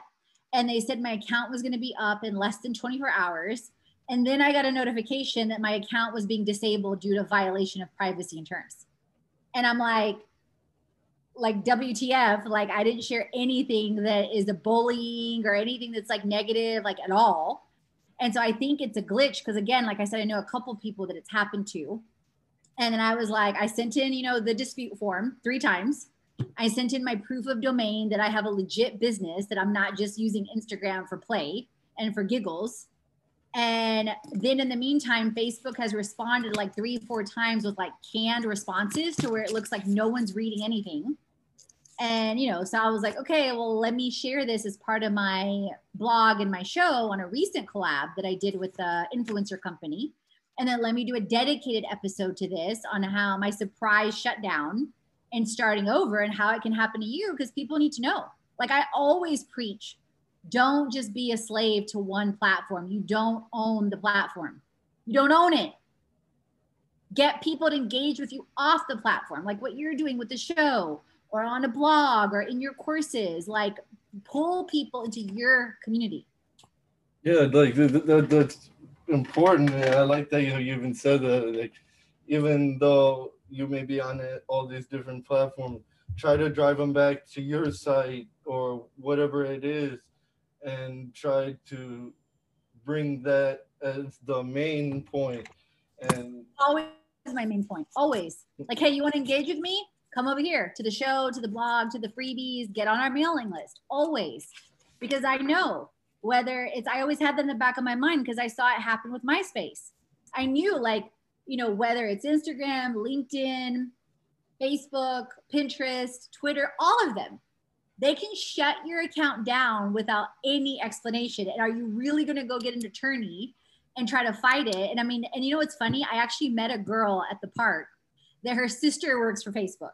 And they said my account was going to be up in less than 24 hours. And then I got a notification that my account was being disabled due to violation of privacy and terms. And I'm like, like WTF, like I didn't share anything that is a bullying or anything that's like negative, like at all. And so I think it's a glitch because again, like I said, I know a couple people that it's happened to. And then I was like, I sent in, you know, the dispute form three times. I sent in my proof of domain that I have a legit business, that I'm not just using Instagram for play and for giggles. And then in the meantime, Facebook has responded like three, four times with like canned responses to where it looks like no one's reading anything. And, you know, so I was like, okay, well, let me share this as part of my blog and my show on a recent collab that I did with the influencer company. And then let me do a dedicated episode to this on how my surprise shutdown and starting over and how it can happen to you because people need to know. Like I always preach don't just be a slave to one platform. You don't own the platform. You don't own it. Get people to engage with you off the platform, like what you're doing with the show or on a blog or in your courses. Like pull people into your community. Yeah, like th- th- th- that's important. And I like that you know you even said that. Like, even though you may be on it, all these different platforms, try to drive them back to your site or whatever it is, and try to bring that as the main point. And Always my main point. Always. Like, hey, you want to engage with me? Come over here to the show, to the blog, to the freebies, get on our mailing list. Always. Because I know whether it's I always had that in the back of my mind because I saw it happen with MySpace. I knew like, you know, whether it's Instagram, LinkedIn, Facebook, Pinterest, Twitter, all of them, they can shut your account down without any explanation. And are you really going to go get an attorney and try to fight it? And I mean, and you know what's funny? I actually met a girl at the park that her sister works for Facebook.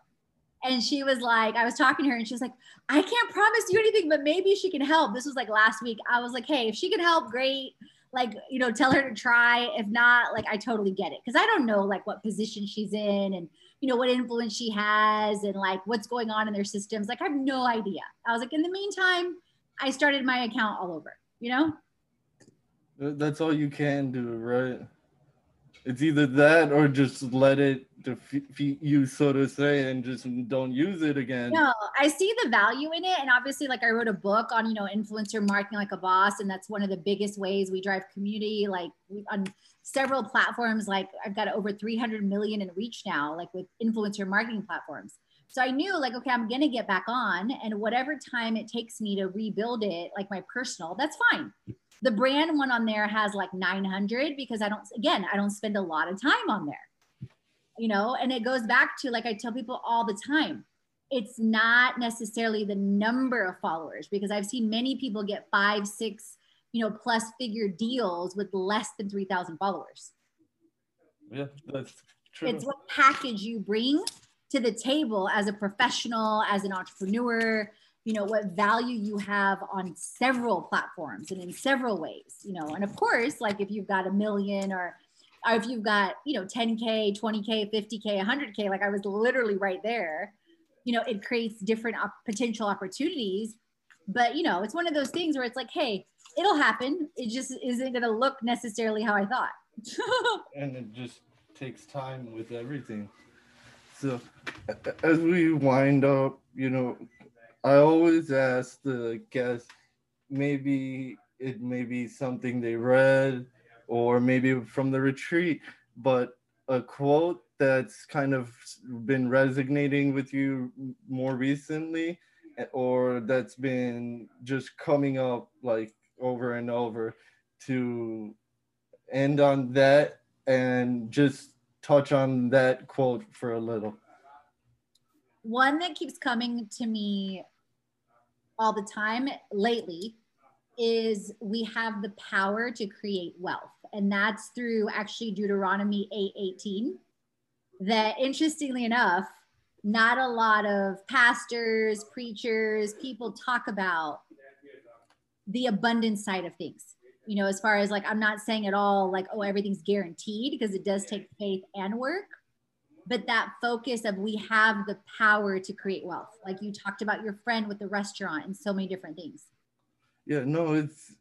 And she was like, I was talking to her and she was like, I can't promise you anything, but maybe she can help. This was like last week. I was like, hey, if she can help, great. Like, you know, tell her to try. If not, like, I totally get it. Cause I don't know like what position she's in and, you know, what influence she has and like what's going on in their systems. Like, I have no idea. I was like, in the meantime, I started my account all over, you know? That's all you can do, right? It's either that or just let it defeat you, so to say, and just don't use it again. No, I see the value in it. And obviously, like I wrote a book on, you know, influencer marketing like a boss. And that's one of the biggest ways we drive community. Like on several platforms, like I've got over 300 million in reach now, like with influencer marketing platforms. So I knew like, okay, I'm going to get back on and whatever time it takes me to rebuild it, like my personal, that's fine the brand one on there has like 900 because I don't, again, I don't spend a lot of time on there, you know, and it goes back to like I tell people all the time, it's not necessarily the number of followers because I've seen many people get five, six, you know, plus figure deals with less than 3,000 followers. Yeah, that's true. It's what package you bring to the table as a professional, as an entrepreneur, you know what value you have on several platforms and in several ways you know and of course like if you've got a million or, or if you've got you know 10k 20k 50k 100k like i was literally right there. You know it creates different op- potential opportunities but you know it's one of those things where it's like hey it'll happen. It just isn't going to look necessarily how i thought. And it just takes time with everything. So as we wind up you know I always ask the guests, maybe it may be something they read or maybe from the retreat, but a quote that's kind of been resonating with you more recently or that's been just coming up like over and over to end on that and just touch on that quote for a little. One that keeps coming to me all the time lately is we have the power to create wealth. And that's through actually Deuteronomy 8:18. that interestingly enough, not a lot of pastors, preachers, people talk about the abundance side of things. You know, as far as like, I'm not saying at all like, oh, everything's guaranteed because it does take faith and work but that focus of we have the power to create wealth. Like you talked about your friend with the restaurant and so many different things. Yeah no it's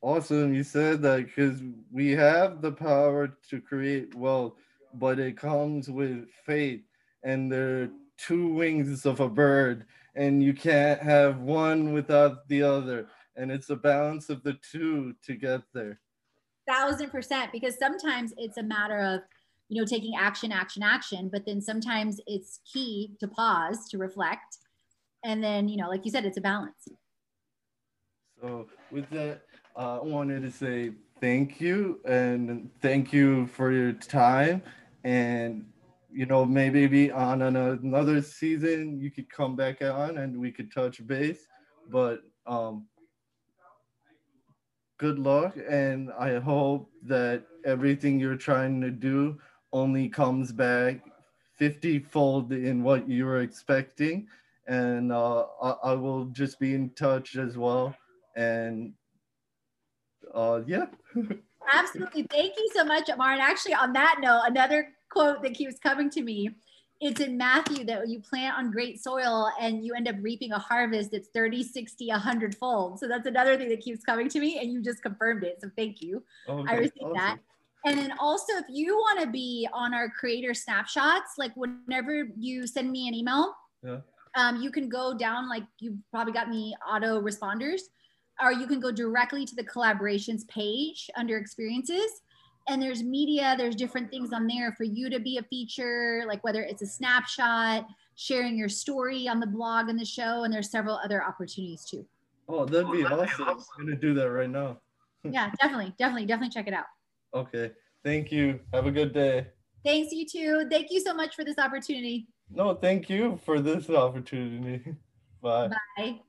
awesome you said that because we have the power to create wealth but it comes with faith and there are two wings of a bird and you can't have one without the other and it's a balance of the two to get there. Thousand percent because sometimes it's a matter of you know taking action action action but then sometimes it's key to pause to reflect. And then you know like you said it's a balance. So with that uh, i wanted to say thank you and thank you for your time. And you know maybe be on another season you could come back on and we could touch base. But um good luck. And i hope that everything you're trying to do only comes back 50 fold in what you were expecting. And uh, I, I, will just be in touch as well. And uh, yeah. Absolutely. Thank you so much, Amar. And actually, on that note, another quote that keeps coming to me it's in Matthew that you plant on great soil and you end up reaping a harvest that's 30, 60, 100 fold. So that's another thing that keeps coming to me. And you just confirmed it. So thank you. Okay, I received awesome. that. And then also, if you want to be on our creator snapshots, like whenever you send me an email, yeah. um, you can go down, like you probably got me auto responders, or you can go directly to the collaborations page under experiences. And there's media, there's different things on there for you to be a feature, like whether it's a snapshot, sharing your story on the blog and the show, and there's several other opportunities too. Oh, that'd be awesome. I'm gonna do that right now. yeah, definitely, definitely, definitely check it out. Okay. Thank you. Have a good day. Thanks, you too. Thank you so much for this opportunity. No, thank you for this opportunity. Bye. Bye.